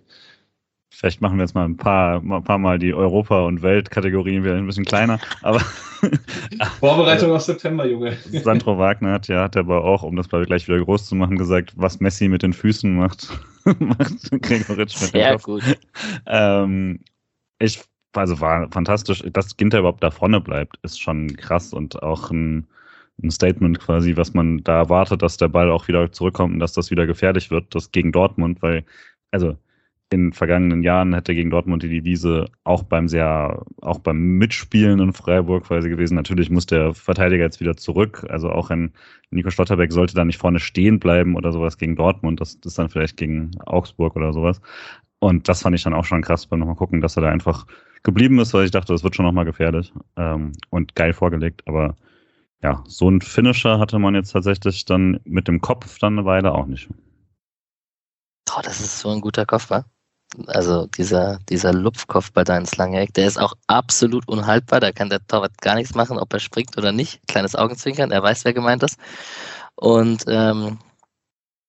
Vielleicht machen wir jetzt mal ein paar, ein paar Mal die Europa- und Weltkategorien wieder ein bisschen kleiner. Aber Vorbereitung auf September, Junge. Sandro Wagner hat ja, hat aber auch, um das gleich wieder groß zu machen, gesagt, was Messi mit den Füßen macht, macht Gregoritsch mit dem Ja, Kopf. gut. Ähm, ich, also war fantastisch, dass Ginter überhaupt da vorne bleibt, ist schon krass und auch ein, ein Statement quasi, was man da erwartet, dass der Ball auch wieder zurückkommt und dass das wieder gefährlich wird, das gegen Dortmund, weil, also in vergangenen Jahren hätte gegen Dortmund die Devise auch beim sehr, auch beim Mitspielen in Freiburg quasi gewesen. Natürlich muss der Verteidiger jetzt wieder zurück. Also auch ein Nico Schlotterbeck sollte da nicht vorne stehen bleiben oder sowas gegen Dortmund. Das ist dann vielleicht gegen Augsburg oder sowas. Und das fand ich dann auch schon krass beim nochmal gucken, dass er da einfach geblieben ist, weil ich dachte, das wird schon nochmal gefährlich. Ähm, und geil vorgelegt. Aber ja, so ein Finisher hatte man jetzt tatsächlich dann mit dem Kopf dann eine Weile auch nicht. Oh, das ist so ein guter Kopfball. Also dieser, dieser Lupfkopfball da ins lange der ist auch absolut unhaltbar. Da kann der Torwart gar nichts machen, ob er springt oder nicht. Kleines Augenzwinkern, er weiß, wer gemeint ist. Und ähm,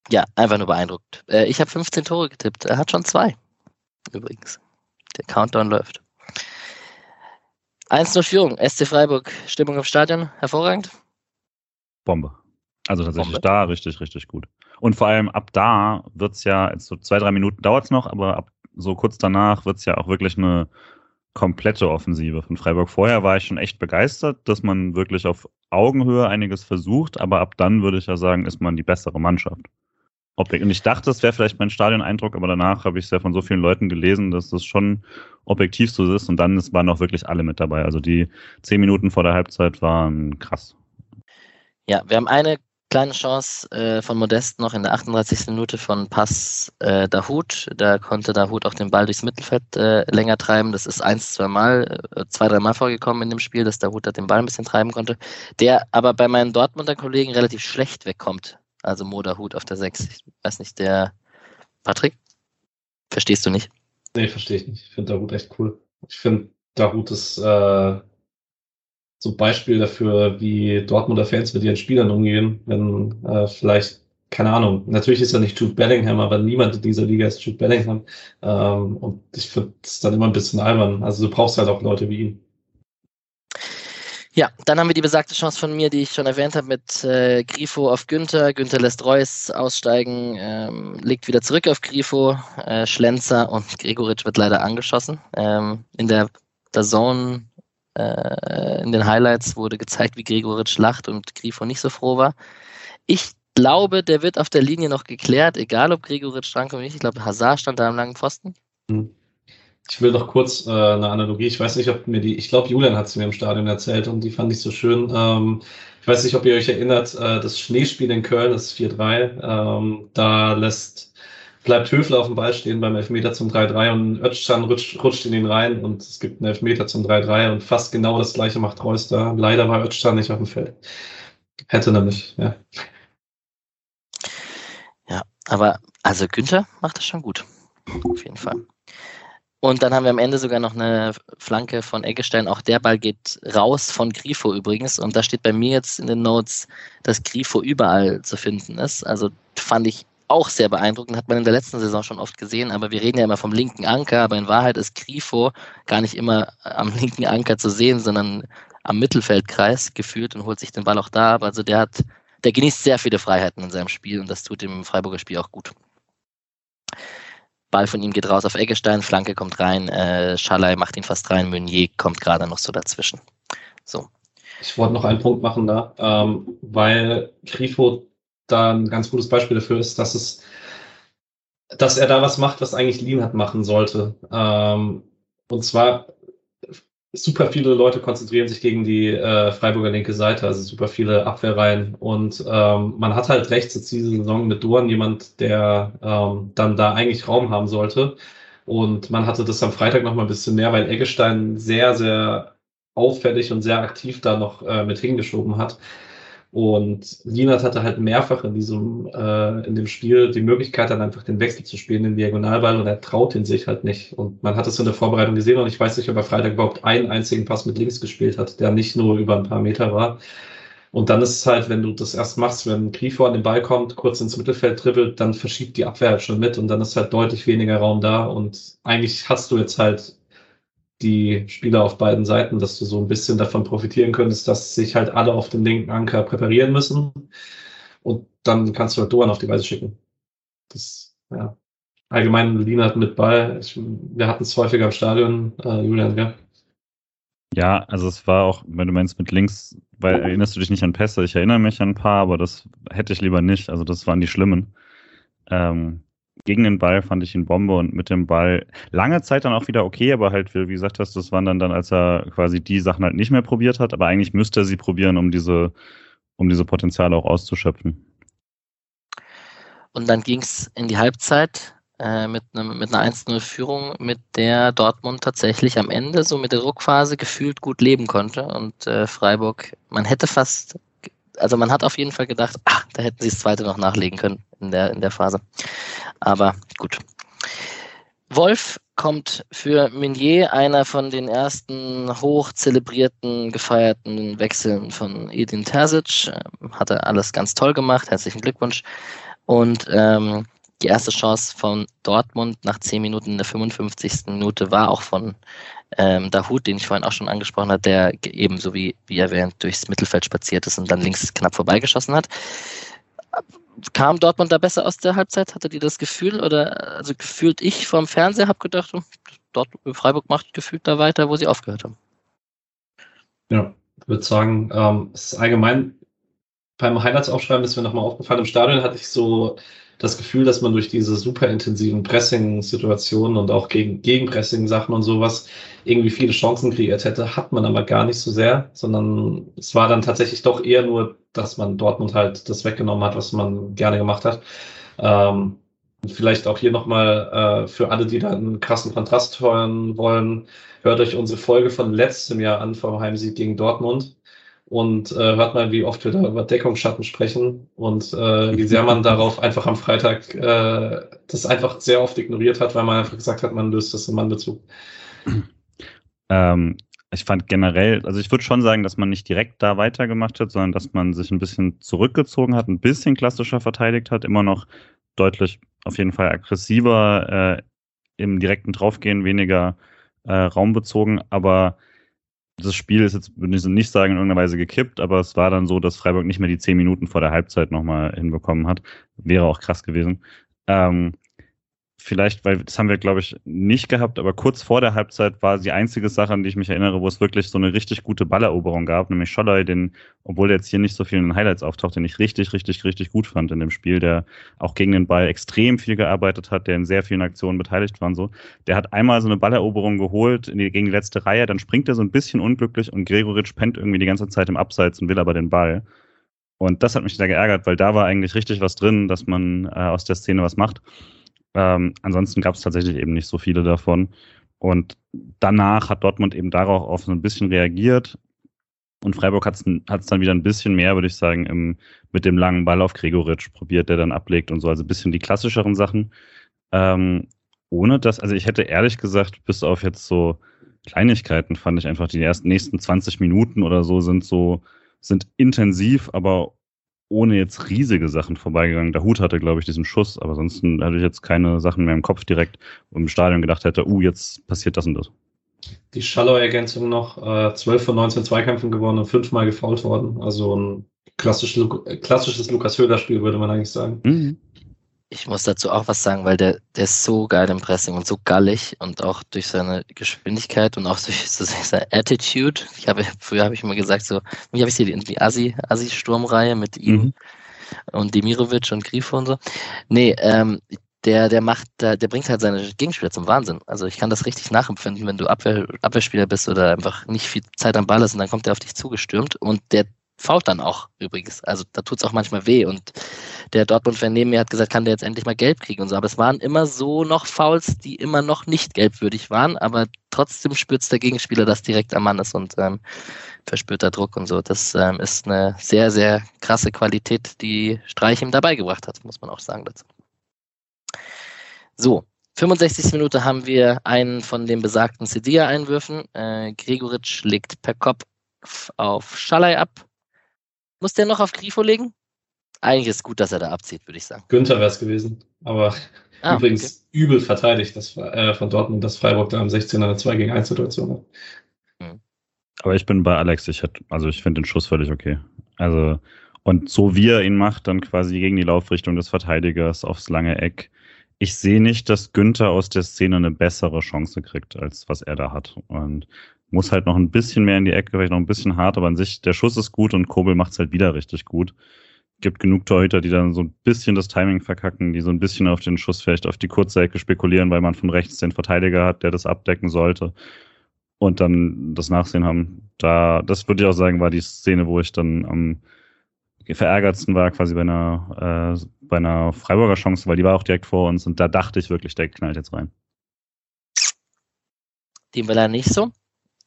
ja, einfach nur beeindruckt. Äh, ich habe 15 Tore getippt. Er hat schon zwei. Übrigens. Der Countdown läuft. 1-0 Führung. SC Freiburg. Stimmung im Stadion. Hervorragend. Bombe. Also tatsächlich Bombe. da richtig, richtig gut. Und vor allem ab da wird's ja, jetzt so zwei, drei Minuten dauert's noch, aber ab so kurz danach wird's ja auch wirklich eine komplette Offensive von Freiburg. Vorher war ich schon echt begeistert, dass man wirklich auf Augenhöhe einiges versucht, aber ab dann würde ich ja sagen, ist man die bessere Mannschaft. Ob und ich dachte, das wäre vielleicht mein Stadioneindruck, aber danach habe ich es ja von so vielen Leuten gelesen, dass das schon objektiv so ist und dann waren auch wirklich alle mit dabei. Also die zehn Minuten vor der Halbzeit waren krass. Ja, wir haben eine kleine Chance äh, von Modest noch in der 38. Minute von Pass äh, Dahut. Da konnte Dahut auch den Ball durchs Mittelfeld äh, länger treiben. Das ist eins, zwei Mal, äh, zwei, drei Mal vorgekommen in dem Spiel, dass Dahut da den Ball ein bisschen treiben konnte. Der aber bei meinen Dortmunder Kollegen relativ schlecht wegkommt. Also Mo Dahut auf der 6. Ich weiß nicht, der Patrick? Verstehst du nicht? Nee, verstehe ich nicht. Ich finde Darut echt cool. Ich finde Darut ist äh, so ein Beispiel dafür, wie Dortmunder Fans mit ihren Spielern umgehen, wenn äh, vielleicht, keine Ahnung, natürlich ist er nicht Jude Bellingham, aber niemand in dieser Liga ist Jude Bellingham. Ähm, und ich finde es dann immer ein bisschen albern. Also du brauchst halt auch Leute wie ihn. Ja, dann haben wir die besagte Chance von mir, die ich schon erwähnt habe, mit äh, Grifo auf Günther. Günther lässt Reus aussteigen, ähm, legt wieder zurück auf Grifo, äh, Schlenzer und Gregoritsch wird leider angeschossen. Ähm, in der, der Zone, äh, in den Highlights wurde gezeigt, wie Gregoritsch lacht und Grifo nicht so froh war. Ich glaube, der wird auf der Linie noch geklärt, egal ob Gregoritsch drankommt oder nicht. Ich glaube, Hazard stand da am langen Pfosten. Ich will noch kurz äh, eine Analogie. Ich weiß nicht, ob mir die, ich glaube, Julian hat sie mir im Stadion erzählt und die fand ich so schön. Ähm, ich weiß nicht, ob ihr euch erinnert, äh, das Schneespiel in Köln, das 4-3, ähm, da lässt, bleibt Höfler auf dem Ball stehen beim Elfmeter zum 3-3 und Özcan rutscht, rutscht in ihn rein und es gibt einen Elfmeter zum 3-3 und fast genau das gleiche macht Reus da. Leider war Özcan nicht auf dem Feld. Hätte nämlich, ja. Ja, aber also Günther macht das schon gut. Auf jeden Fall. Und dann haben wir am Ende sogar noch eine Flanke von Eggestein. Auch der Ball geht raus von Grifo übrigens. Und da steht bei mir jetzt in den Notes, dass Grifo überall zu finden ist. Also fand ich auch sehr beeindruckend. Hat man in der letzten Saison schon oft gesehen. Aber wir reden ja immer vom linken Anker. Aber in Wahrheit ist Grifo gar nicht immer am linken Anker zu sehen, sondern am Mittelfeldkreis geführt und holt sich den Ball auch da. Aber also der hat, der genießt sehr viele Freiheiten in seinem Spiel und das tut dem Freiburger Spiel auch gut. Ball von ihm geht raus auf Eggestein, Flanke kommt rein, äh, Schalay macht ihn fast rein, Meunier kommt gerade noch so dazwischen. So. Ich wollte noch einen Punkt machen da, ähm, weil Grifo da ein ganz gutes Beispiel dafür ist, dass es, dass er da was macht, was eigentlich Lean hat machen sollte. Ähm, und zwar super viele Leute konzentrieren sich gegen die äh, Freiburger linke Seite, also super viele Abwehrreihen. Und ähm, man hat halt rechts jetzt diese Saison mit Dorn jemand, der ähm, dann da eigentlich Raum haben sollte. Und man hatte das am Freitag noch mal ein bisschen mehr, weil Eggestein sehr, sehr auffällig und sehr aktiv da noch äh, mit hingeschoben hat. Und Lienert hatte halt mehrfach in diesem, äh, in dem Spiel die Möglichkeit, dann einfach den Wechsel zu spielen, den Diagonalball, und er traut ihn sich halt nicht. Und man hat es in der Vorbereitung gesehen und ich weiß nicht, ob er Freitag überhaupt einen einzigen Pass mit links gespielt hat, der nicht nur über ein paar Meter war. Und dann ist es halt, wenn du das erst machst, wenn Grifo an den Ball kommt, kurz ins Mittelfeld dribbelt, dann verschiebt die Abwehr halt schon mit und dann ist halt deutlich weniger Raum da. Und eigentlich hast du jetzt halt die Spieler auf beiden Seiten, dass du so ein bisschen davon profitieren könntest, dass sich halt alle auf den linken Anker präparieren müssen. Und dann kannst du halt Doan auf die Weise schicken. Das, ja. Allgemein Lienert mit Ball. Ich, wir hatten es häufiger im Stadion, äh, Julian, ja. Ja, also es war auch, wenn du meinst mit links, weil erinnerst du dich nicht an Pässe? Ich erinnere mich an ein paar, aber das hätte ich lieber nicht. Also das waren die schlimmen. Ähm, gegen den Ball fand ich ihn Bombe und mit dem Ball lange Zeit dann auch wieder okay, aber halt, wie gesagt hast, das waren dann, dann, als er quasi die Sachen halt nicht mehr probiert hat, aber eigentlich müsste er sie probieren, um diese, um diese Potenziale auch auszuschöpfen. Und dann ging es in die Halbzeit äh, mit, einem, mit einer 1-0-Führung, mit der Dortmund tatsächlich am Ende so mit der Druckphase gefühlt gut leben konnte. Und äh, Freiburg, man hätte fast also man hat auf jeden Fall gedacht, ach, da hätten sie das zweite noch nachlegen können in der, in der Phase. Aber gut. Wolf kommt für Meunier, einer von den ersten hoch zelebrierten, gefeierten Wechseln von Edin Terzic. Ähm, hatte alles ganz toll gemacht. Herzlichen Glückwunsch. Und ähm, die erste Chance von Dortmund nach 10 Minuten in der 55. Minute war auch von ähm, Dahut, den ich vorhin auch schon angesprochen habe, der ebenso wie, wie erwähnt durchs Mittelfeld spaziert ist und dann links knapp vorbeigeschossen hat. Kam Dortmund da besser aus der Halbzeit? Hatte die das Gefühl? Oder also gefühlt ich vom Fernseher habe gedacht, hm, dort Freiburg macht gefühlt da weiter, wo sie aufgehört haben. Ja, ich würde sagen, ähm, es ist allgemein beim Highlights aufschreiben ist mir nochmal aufgefallen. Im Stadion hatte ich so das Gefühl, dass man durch diese super intensiven Pressing-Situationen und auch gegen Gegenpressing-Sachen und sowas irgendwie viele Chancen kreiert hätte, hat man aber gar nicht so sehr, sondern es war dann tatsächlich doch eher nur, dass man Dortmund halt das weggenommen hat, was man gerne gemacht hat. Ähm, vielleicht auch hier nochmal äh, für alle, die da einen krassen Kontrast hören wollen, hört euch unsere Folge von letztem Jahr an vom Heimsieg gegen Dortmund und äh, hört mal, wie oft wir da über Deckungsschatten sprechen und äh, wie sehr man darauf einfach am Freitag äh, das einfach sehr oft ignoriert hat, weil man einfach gesagt hat, man löst das im Mannbezug. Ähm, ich fand generell, also ich würde schon sagen, dass man nicht direkt da weitergemacht hat, sondern dass man sich ein bisschen zurückgezogen hat, ein bisschen klassischer verteidigt hat, immer noch deutlich auf jeden Fall aggressiver äh, im direkten Draufgehen, weniger äh, raumbezogen, aber das Spiel ist jetzt, würde ich nicht sagen, in irgendeiner Weise gekippt, aber es war dann so, dass Freiburg nicht mehr die zehn Minuten vor der Halbzeit nochmal hinbekommen hat. Wäre auch krass gewesen. Ähm, vielleicht, weil das haben wir, glaube ich, nicht gehabt, aber kurz vor der Halbzeit war die einzige Sache, an die ich mich erinnere, wo es wirklich so eine richtig gute Balleroberung gab, nämlich Scholley, den, obwohl der jetzt hier nicht so viel in den Highlights auftaucht, den ich richtig, richtig, richtig gut fand in dem Spiel, der auch gegen den Ball extrem viel gearbeitet hat, der in sehr vielen Aktionen beteiligt war und so. Der hat einmal so eine Balleroberung geholt die, gegen die letzte Reihe, dann springt er so ein bisschen unglücklich und Gregoritsch pennt irgendwie die ganze Zeit im Abseits und will aber den Ball. Und das hat mich sehr geärgert, weil da war eigentlich richtig was drin, dass man äh, aus der Szene was macht. Ähm, ansonsten gab es tatsächlich eben nicht so viele davon. Und danach hat Dortmund eben darauf auf so ein bisschen reagiert. Und Freiburg hat es dann wieder ein bisschen mehr, würde ich sagen, im, mit dem langen Ball auf Gregoritsch probiert, der dann ablegt und so. Also ein bisschen die klassischeren Sachen. Ähm, ohne das, also ich hätte ehrlich gesagt, bis auf jetzt so Kleinigkeiten, fand ich einfach die ersten nächsten 20 Minuten oder so sind so, sind intensiv, aber ohne jetzt riesige Sachen vorbeigegangen. Der Hut hatte, glaube ich, diesen Schuss, aber sonst hatte ich jetzt keine Sachen mehr im Kopf direkt und im Stadion gedacht hätte, uh, jetzt passiert das und das. Die Schallow-Ergänzung noch, äh, 12 von 19 Zweikämpfen gewonnen und fünfmal gefault worden. Also ein klassisches, klassisches Lukas Höhler-Spiel, würde man eigentlich sagen. Mhm ich muss dazu auch was sagen, weil der, der ist so geil im Pressing und so gallig und auch durch seine Geschwindigkeit und auch durch so seine Attitude. Ich habe, früher habe ich immer gesagt, so, wie habe ich sie, die Assi, Assi-Sturmreihe mit ihm mhm. und Demirovic und Grifo und so. Nee, ähm, der, der macht, der, der bringt halt seine Gegenspieler zum Wahnsinn. Also ich kann das richtig nachempfinden, wenn du Abwehr, Abwehrspieler bist oder einfach nicht viel Zeit am Ball ist und dann kommt der auf dich zugestürmt und der fault dann auch übrigens. Also da tut es auch manchmal weh. Und der Dortmund-Fan neben mir hat gesagt, kann der jetzt endlich mal gelb kriegen und so. Aber es waren immer so noch Fouls, die immer noch nicht gelbwürdig waren, aber trotzdem spürt der Gegenspieler, dass direkt am Mann ist und ähm, verspürt da Druck und so. Das ähm, ist eine sehr, sehr krasse Qualität, die Streich ihm dabei gebracht hat, muss man auch sagen dazu. So, 65. Minute haben wir einen von den besagten Sedia-Einwürfen. Äh, Gregoritsch legt per Kopf auf Schalay ab. Muss der noch auf Grifo legen? Eigentlich ist es gut, dass er da abzieht, würde ich sagen. Günther wäre es gewesen. Aber ah, übrigens okay. übel verteidigt das, äh, von Dortmund, dass Freiburg da am 16 eine 2 gegen 1 Situation hat. Aber ich bin bei Alex, ich hätte, also ich finde den Schuss völlig okay. Also, und so wie er ihn macht, dann quasi gegen die Laufrichtung des Verteidigers aufs lange Eck. Ich sehe nicht, dass Günther aus der Szene eine bessere Chance kriegt, als was er da hat. Und muss halt noch ein bisschen mehr in die Ecke, vielleicht noch ein bisschen hart, aber an sich, der Schuss ist gut und Kobel macht es halt wieder richtig gut. Gibt genug Torhüter, die dann so ein bisschen das Timing verkacken, die so ein bisschen auf den Schuss vielleicht auf die kurze Ecke spekulieren, weil man von rechts den Verteidiger hat, der das abdecken sollte und dann das Nachsehen haben. Da, das würde ich auch sagen, war die Szene, wo ich dann am verärgertsten war, quasi bei einer, äh, bei einer Freiburger Chance, weil die war auch direkt vor uns und da dachte ich wirklich, der knallt jetzt rein. Dem will er nicht so.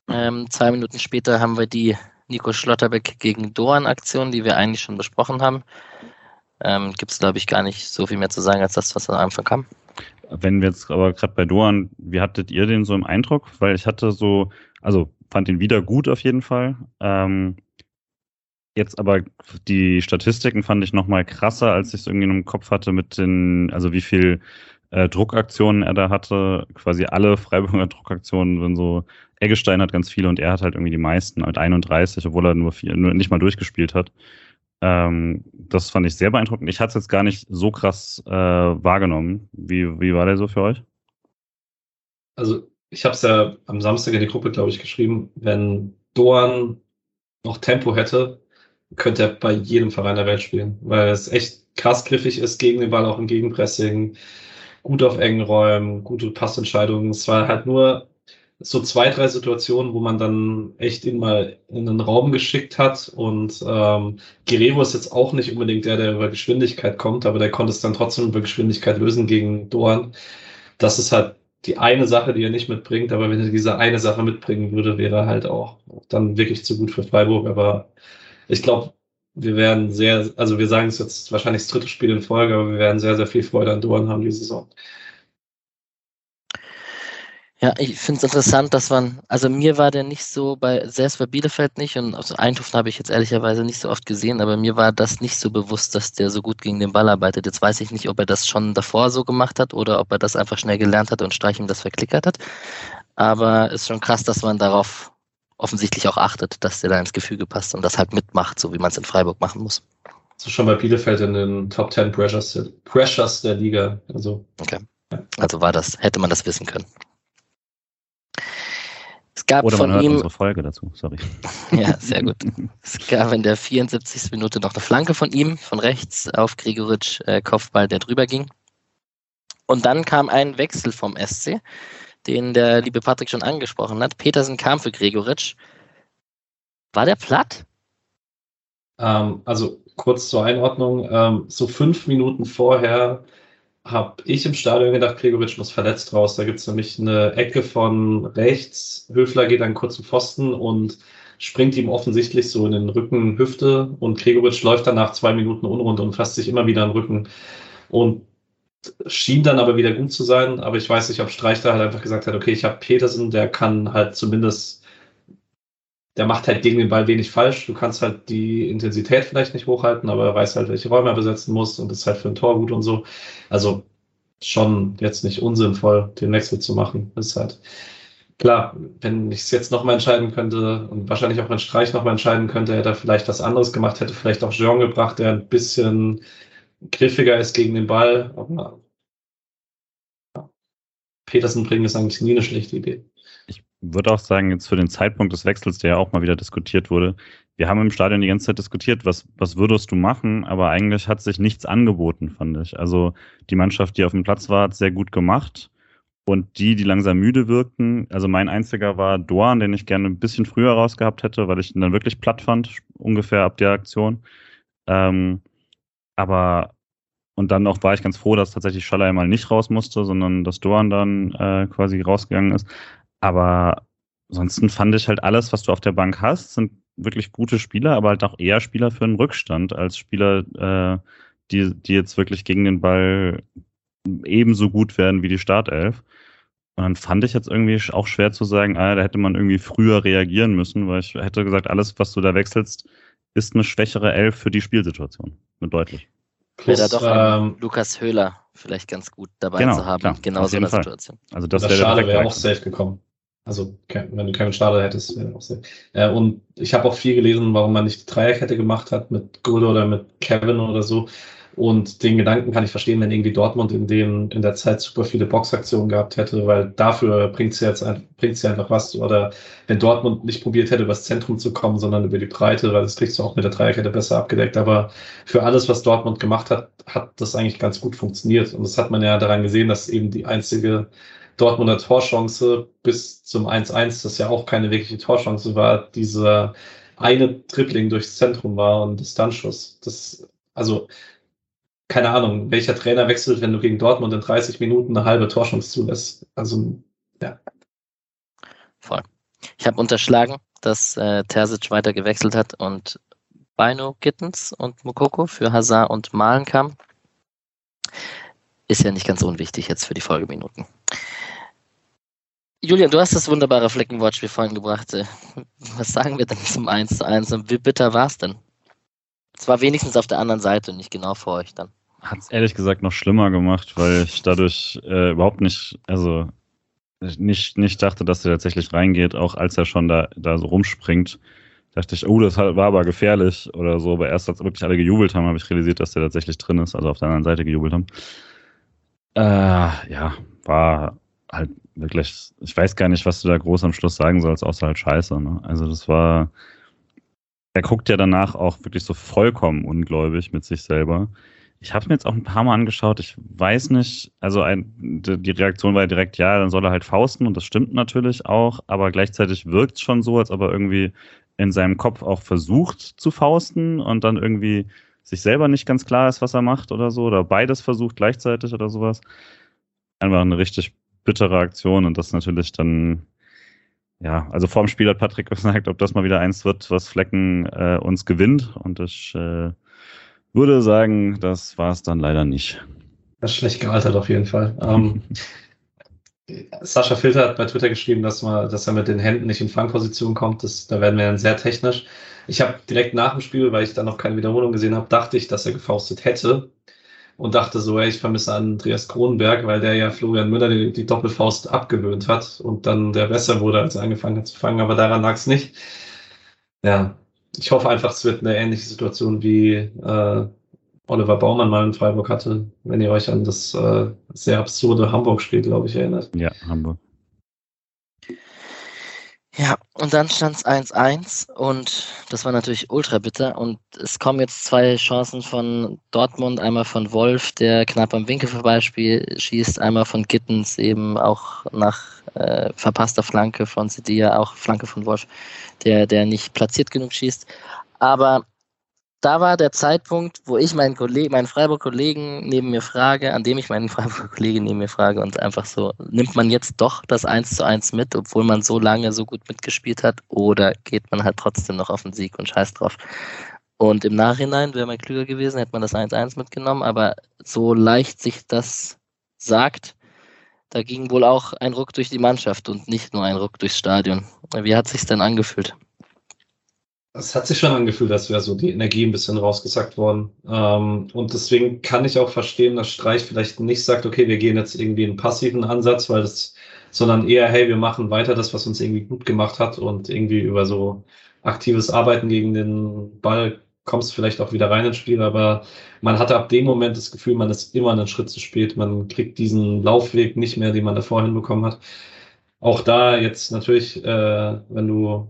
Ähm, zwei Minuten später haben wir die Nico Schlotterbeck gegen Doan-Aktion, die wir eigentlich schon besprochen haben. Ähm, Gibt es, glaube ich, gar nicht so viel mehr zu sagen als das, was am Anfang kam. Wenn wir jetzt aber gerade bei Doan, wie hattet ihr den so im Eindruck? Weil ich hatte so, also fand ihn wieder gut auf jeden Fall. Ähm, jetzt aber die Statistiken fand ich nochmal krasser, als ich es irgendwie im Kopf hatte mit den, also wie viel äh, Druckaktionen er da hatte. Quasi alle Freiburger Druckaktionen, wenn so Eggestein hat ganz viele und er hat halt irgendwie die meisten mit 31, obwohl er nur, vier, nur nicht mal durchgespielt hat. Ähm, das fand ich sehr beeindruckend. Ich hatte es jetzt gar nicht so krass äh, wahrgenommen. Wie, wie war der so für euch? Also ich habe es ja am Samstag in die Gruppe, glaube ich, geschrieben. Wenn Doan noch Tempo hätte, könnte er bei jedem Verein der Welt spielen, weil es echt krass griffig ist gegen den Ball, auch im Gegenpressing, gut auf engen Räumen, gute Passentscheidungen. Es war halt nur so zwei, drei Situationen, wo man dann echt ihn mal in den Raum geschickt hat. Und ähm, Guerrero ist jetzt auch nicht unbedingt der, der über Geschwindigkeit kommt, aber der konnte es dann trotzdem über Geschwindigkeit lösen gegen Dorn. Das ist halt die eine Sache, die er nicht mitbringt, aber wenn er diese eine Sache mitbringen würde, wäre er halt auch dann wirklich zu gut für Freiburg. Aber ich glaube, wir werden sehr, also wir sagen es jetzt wahrscheinlich das dritte Spiel in Folge, aber wir werden sehr, sehr viel Freude an Dorn haben diese Saison. Ja, ich finde es interessant, dass man, also mir war der nicht so bei, selbst bei Bielefeld nicht und also Eindhoven habe ich jetzt ehrlicherweise nicht so oft gesehen, aber mir war das nicht so bewusst, dass der so gut gegen den Ball arbeitet. Jetzt weiß ich nicht, ob er das schon davor so gemacht hat oder ob er das einfach schnell gelernt hat und Streich ihm das verklickert hat. Aber ist schon krass, dass man darauf offensichtlich auch achtet, dass der da ins Gefüge passt und das halt mitmacht, so wie man es in Freiburg machen muss. So schon bei Bielefeld in den Top 10 Pressures, Pressures der Liga. Also, okay. Also war das, hätte man das wissen können. Es gab Oder man von hört ihm, unsere Folge dazu, sorry. Ja, sehr gut. es gab in der 74. Minute noch eine Flanke von ihm, von rechts auf Gregoritsch äh, Kopfball, der drüber ging. Und dann kam ein Wechsel vom SC, den der liebe Patrick schon angesprochen hat. Petersen kam für Gregoritsch. War der platt? Ähm, also kurz zur Einordnung, ähm, so fünf Minuten vorher habe ich im Stadion gedacht, Gregoritsch muss verletzt raus. Da gibt es nämlich eine Ecke von rechts. Höfler geht einen kurzen Pfosten und springt ihm offensichtlich so in den Rücken, Hüfte und Gregoritsch läuft dann nach zwei Minuten unrund und fasst sich immer wieder am Rücken und schien dann aber wieder gut zu sein. Aber ich weiß nicht, ob Streich da halt einfach gesagt hat, okay, ich habe Petersen, der kann halt zumindest, der macht halt gegen den Ball wenig falsch. Du kannst halt die Intensität vielleicht nicht hochhalten, aber er weiß halt, welche Räume er besetzen muss und ist halt für ein Tor gut und so. Also schon jetzt nicht unsinnvoll, den Wechsel zu machen. Ist halt klar, wenn ich es jetzt nochmal entscheiden könnte und wahrscheinlich auch wenn Streich nochmal entscheiden könnte, hätte er vielleicht was anderes gemacht, hätte vielleicht auch Jean gebracht, der ein bisschen griffiger ist gegen den Ball. Aber. Petersen bringen ist eigentlich nie eine schlechte Idee. Ich würde auch sagen, jetzt für den Zeitpunkt des Wechsels, der ja auch mal wieder diskutiert wurde, wir haben im Stadion die ganze Zeit diskutiert, was, was würdest du machen, aber eigentlich hat sich nichts angeboten, fand ich. Also die Mannschaft, die auf dem Platz war, hat sehr gut gemacht. Und die, die langsam müde wirkten, also mein einziger war Doan, den ich gerne ein bisschen früher rausgehabt hätte, weil ich ihn dann wirklich platt fand, ungefähr ab der Aktion. Ähm, aber und dann auch war ich ganz froh, dass tatsächlich Schaller mal nicht raus musste, sondern dass Doan dann äh, quasi rausgegangen ist. Aber ansonsten fand ich halt alles, was du auf der Bank hast, sind wirklich gute Spieler, aber halt auch eher Spieler für einen Rückstand als Spieler, äh, die, die jetzt wirklich gegen den Ball ebenso gut werden wie die Startelf. Und dann fand ich jetzt irgendwie auch schwer zu sagen, ah, da hätte man irgendwie früher reagieren müssen, weil ich hätte gesagt, alles, was du da wechselst, ist eine schwächere Elf für die Spielsituation. Nur deutlich. Plus, wäre da doch ähm, Lukas Höhler vielleicht ganz gut dabei genau, zu haben. Klar, genau so eine Fall. Situation. Also das, das wäre schade, wäre auch safe gekommen. Also wenn du keinen Starter hättest, wäre auch safe. Äh, und ich habe auch viel gelesen, warum man nicht die Dreierkette gemacht hat mit Gulde oder mit Kevin oder so. Und den Gedanken kann ich verstehen, wenn irgendwie Dortmund in, dem, in der Zeit super viele Boxaktionen gehabt hätte, weil dafür bringt sie jetzt ein, bringt sie einfach was. Oder wenn Dortmund nicht probiert hätte, übers Zentrum zu kommen, sondern über die Breite, weil das kriegst du auch mit der Dreierkette besser abgedeckt. Aber für alles, was Dortmund gemacht hat, hat das eigentlich ganz gut funktioniert. Und das hat man ja daran gesehen, dass eben die einzige Dortmunder Torchance bis zum 1-1, das ja auch keine wirkliche Torchance war, dieser eine Dribbling durchs Zentrum war und Distanzschuss. Das, also keine Ahnung, welcher Trainer wechselt, wenn du gegen Dortmund in 30 Minuten eine halbe Torschance zulässt. Also, ja. Voll. Ich habe unterschlagen, dass äh, Terzic weiter gewechselt hat und Beino Gittens und Mokoko für Hazard und Malen kam. Ist ja nicht ganz unwichtig jetzt für die Folgeminuten. Julian, du hast das wunderbare Fleckenwatch vorhin gebracht. Was sagen wir denn zum 1 zu 1 und wie bitter war es denn? Es war wenigstens auf der anderen Seite nicht genau vor euch dann hat es ehrlich gesagt noch schlimmer gemacht, weil ich dadurch äh, überhaupt nicht, also nicht, nicht dachte, dass er tatsächlich reingeht, auch als er schon da, da so rumspringt. Dachte ich, oh, das war aber gefährlich oder so. Aber erst als wirklich alle gejubelt haben, habe ich realisiert, dass der tatsächlich drin ist, also auf der anderen Seite gejubelt haben. Äh, ja, war halt wirklich, ich weiß gar nicht, was du da groß am Schluss sagen sollst, außer halt scheiße. Ne? Also das war, er guckt ja danach auch wirklich so vollkommen ungläubig mit sich selber. Ich habe mir jetzt auch ein paar Mal angeschaut. Ich weiß nicht, also ein, die Reaktion war direkt, ja, dann soll er halt fausten und das stimmt natürlich auch, aber gleichzeitig wirkt es schon so, als ob er irgendwie in seinem Kopf auch versucht zu fausten und dann irgendwie sich selber nicht ganz klar ist, was er macht oder so, oder beides versucht gleichzeitig oder sowas. Einfach eine richtig bittere Aktion und das natürlich dann, ja, also vorm Spiel hat Patrick gesagt, ob das mal wieder eins wird, was Flecken äh, uns gewinnt und ich äh, würde sagen, das war es dann leider nicht. Das ist schlecht gealtert auf jeden Fall. Ähm, Sascha Filter hat bei Twitter geschrieben, dass, man, dass er mit den Händen nicht in Fangposition kommt. Das, da werden wir dann sehr technisch. Ich habe direkt nach dem Spiel, weil ich dann noch keine Wiederholung gesehen habe, dachte ich, dass er gefaustet hätte. Und dachte so, ey, ich vermisse Andreas Kronenberg, weil der ja Florian Müller die, die Doppelfaust abgewöhnt hat und dann der besser wurde, als er angefangen hat zu fangen. Aber daran lag es nicht. Ja, ich hoffe einfach, es wird eine ähnliche Situation wie äh, Oliver Baumann mal in Freiburg hatte, wenn ihr euch an das äh, sehr absurde Hamburg-Spiel, glaube ich, erinnert. Ja, Hamburg. Ja, und dann stand es 1-1 und das war natürlich ultra bitter. Und es kommen jetzt zwei Chancen von Dortmund, einmal von Wolf, der knapp am Winkel vorbeischießt, einmal von Gittens, eben auch nach äh, verpasster Flanke von Sedia, auch Flanke von Wolf, der, der nicht platziert genug schießt. Aber da war der Zeitpunkt, wo ich meinen Kollegen, meinen Freiburg-Kollegen neben mir frage, an dem ich meinen Freiburg-Kollegen neben mir frage und einfach so, nimmt man jetzt doch das 1 zu 1 mit, obwohl man so lange so gut mitgespielt hat, oder geht man halt trotzdem noch auf den Sieg und scheißt drauf? Und im Nachhinein wäre man klüger gewesen, hätte man das 1-1 mitgenommen, aber so leicht sich das sagt, da ging wohl auch ein Ruck durch die Mannschaft und nicht nur ein Ruck durchs Stadion. Wie hat sich denn angefühlt? Es hat sich schon angefühlt, als wäre so die Energie ein bisschen rausgesackt worden. Ähm, und deswegen kann ich auch verstehen, dass Streich vielleicht nicht sagt, okay, wir gehen jetzt irgendwie einen passiven Ansatz, weil das, sondern eher, hey, wir machen weiter das, was uns irgendwie gut gemacht hat und irgendwie über so aktives Arbeiten gegen den Ball kommst vielleicht auch wieder rein ins Spiel, aber man hatte ab dem Moment das Gefühl, man ist immer einen Schritt zu spät. Man kriegt diesen Laufweg nicht mehr, den man davor hinbekommen hat. Auch da jetzt natürlich, äh, wenn du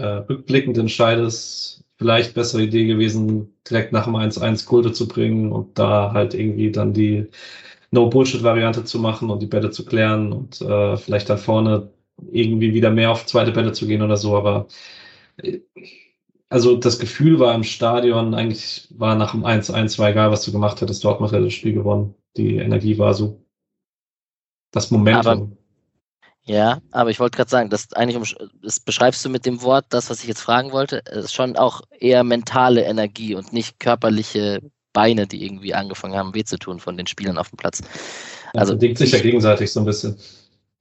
äh, rückblickend entscheidest, vielleicht bessere Idee gewesen, direkt nach dem 1-1 Kulde zu bringen und da halt irgendwie dann die No-Bullshit-Variante zu machen und die Bälle zu klären und äh, vielleicht dann vorne irgendwie wieder mehr auf zweite Bälle zu gehen oder so, aber äh, also das Gefühl war im Stadion, eigentlich war nach dem 1-1 war egal, was du gemacht hättest, Dortmund hätte das Spiel gewonnen. Die Energie war so. Das Momentum. Aber, ja, aber ich wollte gerade sagen, das eigentlich das beschreibst du mit dem Wort, das, was ich jetzt fragen wollte, ist schon auch eher mentale Energie und nicht körperliche Beine, die irgendwie angefangen haben, weh zu tun von den Spielern auf dem Platz. Also bedingt sich ja gegenseitig so ein bisschen.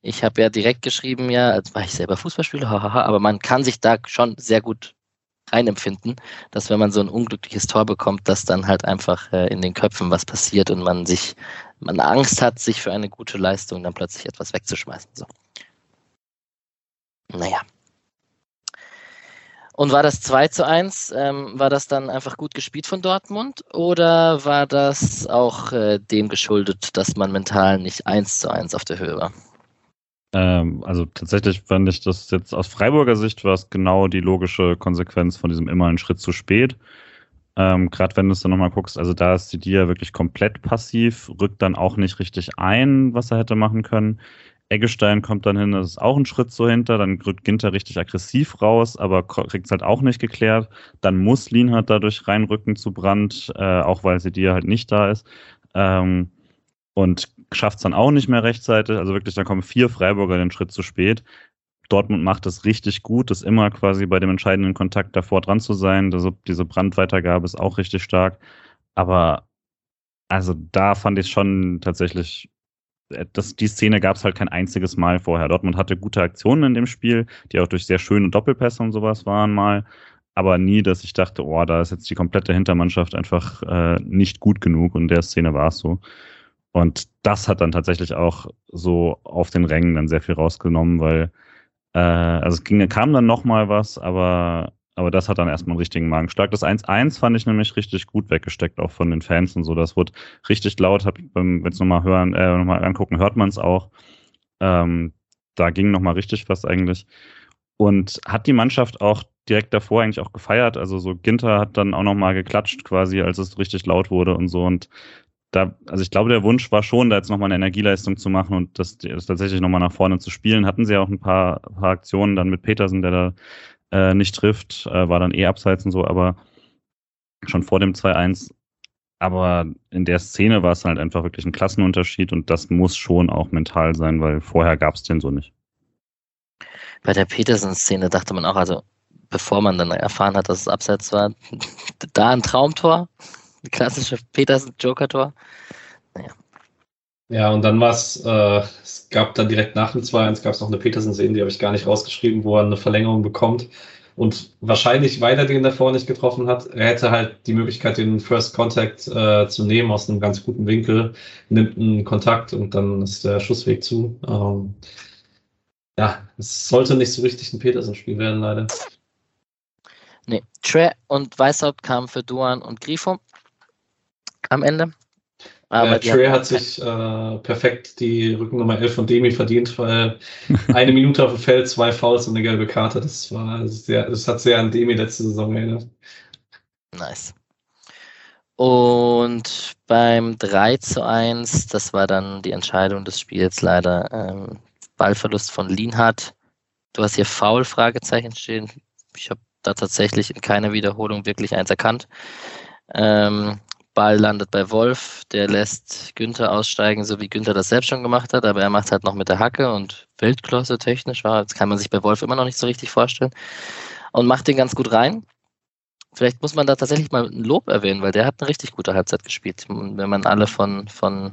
Ich habe ja direkt geschrieben, ja, als war ich selber Fußballspieler, hahaha, aber man kann sich da schon sehr gut reinempfinden, dass wenn man so ein unglückliches Tor bekommt, dass dann halt einfach äh, in den Köpfen was passiert und man sich, man Angst hat, sich für eine gute Leistung dann plötzlich etwas wegzuschmeißen. So. Naja. Und war das 2 zu 1, ähm, war das dann einfach gut gespielt von Dortmund oder war das auch äh, dem geschuldet, dass man mental nicht 1 zu 1 auf der Höhe war? Ähm, also tatsächlich fand ich das jetzt aus Freiburger Sicht war es genau die logische Konsequenz von diesem immer einen Schritt zu spät. Ähm, Gerade wenn du es dann nochmal guckst, also da ist die Dia wirklich komplett passiv, rückt dann auch nicht richtig ein, was er hätte machen können. Eggestein kommt dann hin, das ist auch ein Schritt so hinter, dann rückt Ginter richtig aggressiv raus, aber kriegt es halt auch nicht geklärt. Dann muss Lienhardt dadurch reinrücken zu Brand, äh, auch weil sie dir halt nicht da ist. Ähm, und schafft es dann auch nicht mehr rechtzeitig. Also wirklich, da kommen vier Freiburger den Schritt zu spät. Dortmund macht es richtig gut, das immer quasi bei dem entscheidenden Kontakt davor dran zu sein. Also diese Brandweitergabe ist auch richtig stark. Aber also da fand ich schon tatsächlich, das, die Szene gab es halt kein einziges Mal vorher. Dortmund hatte gute Aktionen in dem Spiel, die auch durch sehr schöne Doppelpässe und sowas waren mal. Aber nie, dass ich dachte, oh, da ist jetzt die komplette Hintermannschaft einfach äh, nicht gut genug. Und der Szene war es so. Und das hat dann tatsächlich auch so auf den Rängen dann sehr viel rausgenommen, weil äh, also es ging, kam dann nochmal was, aber, aber das hat dann erstmal einen richtigen Magenschlag. Das 1-1 fand ich nämlich richtig gut weggesteckt, auch von den Fans und so. Das wurde richtig laut, wenn es nochmal hören, äh, nochmal angucken, hört man es auch. Ähm, da ging nochmal richtig was eigentlich. Und hat die Mannschaft auch direkt davor eigentlich auch gefeiert. Also so Ginter hat dann auch nochmal geklatscht quasi, als es richtig laut wurde und so. Und da, also ich glaube, der Wunsch war schon, da jetzt nochmal eine Energieleistung zu machen und das, das tatsächlich nochmal nach vorne zu spielen. Hatten sie auch ein paar, paar Aktionen dann mit Petersen, der da äh, nicht trifft, äh, war dann eh abseits und so, aber schon vor dem 2-1. Aber in der Szene war es halt einfach wirklich ein Klassenunterschied und das muss schon auch mental sein, weil vorher gab es den so nicht. Bei der Petersen-Szene dachte man auch, also bevor man dann erfahren hat, dass es abseits war, da ein Traumtor, klassische Petersen-Joker-Tor. Naja. Ja, und dann war es, äh, es gab dann direkt nach dem 2-1 gab es noch eine Petersen-Szene, die habe ich gar nicht rausgeschrieben, wo er eine Verlängerung bekommt und wahrscheinlich, weil er den davor nicht getroffen hat, er hätte halt die Möglichkeit, den First Contact äh, zu nehmen aus einem ganz guten Winkel, nimmt einen Kontakt und dann ist der Schussweg zu. Ähm, ja, es sollte nicht so richtig ein Petersen-Spiel werden, leider. Nee, Tre und Weißhaupt kamen für Duan und Grifo am Ende. Aber äh, Trey hat sich äh, perfekt die Rückennummer 11 von Demi verdient, weil eine Minute auf dem Feld, zwei Fouls und eine gelbe Karte. Das war sehr, das hat sehr an Demi letzte Saison erinnert. Nice. Und beim 3 zu 1, das war dann die Entscheidung des Spiels leider. Ähm, Ballverlust von Lienhardt. Du hast hier Foul, Fragezeichen stehen. Ich habe da tatsächlich in keiner Wiederholung wirklich eins erkannt. Ähm, Ball landet bei Wolf, der lässt Günther aussteigen, so wie Günther das selbst schon gemacht hat, aber er macht halt noch mit der Hacke und Weltklasse technisch, war, das kann man sich bei Wolf immer noch nicht so richtig vorstellen und macht den ganz gut rein. Vielleicht muss man da tatsächlich mal ein Lob erwähnen, weil der hat eine richtig gute Halbzeit gespielt. Wenn man alle von, von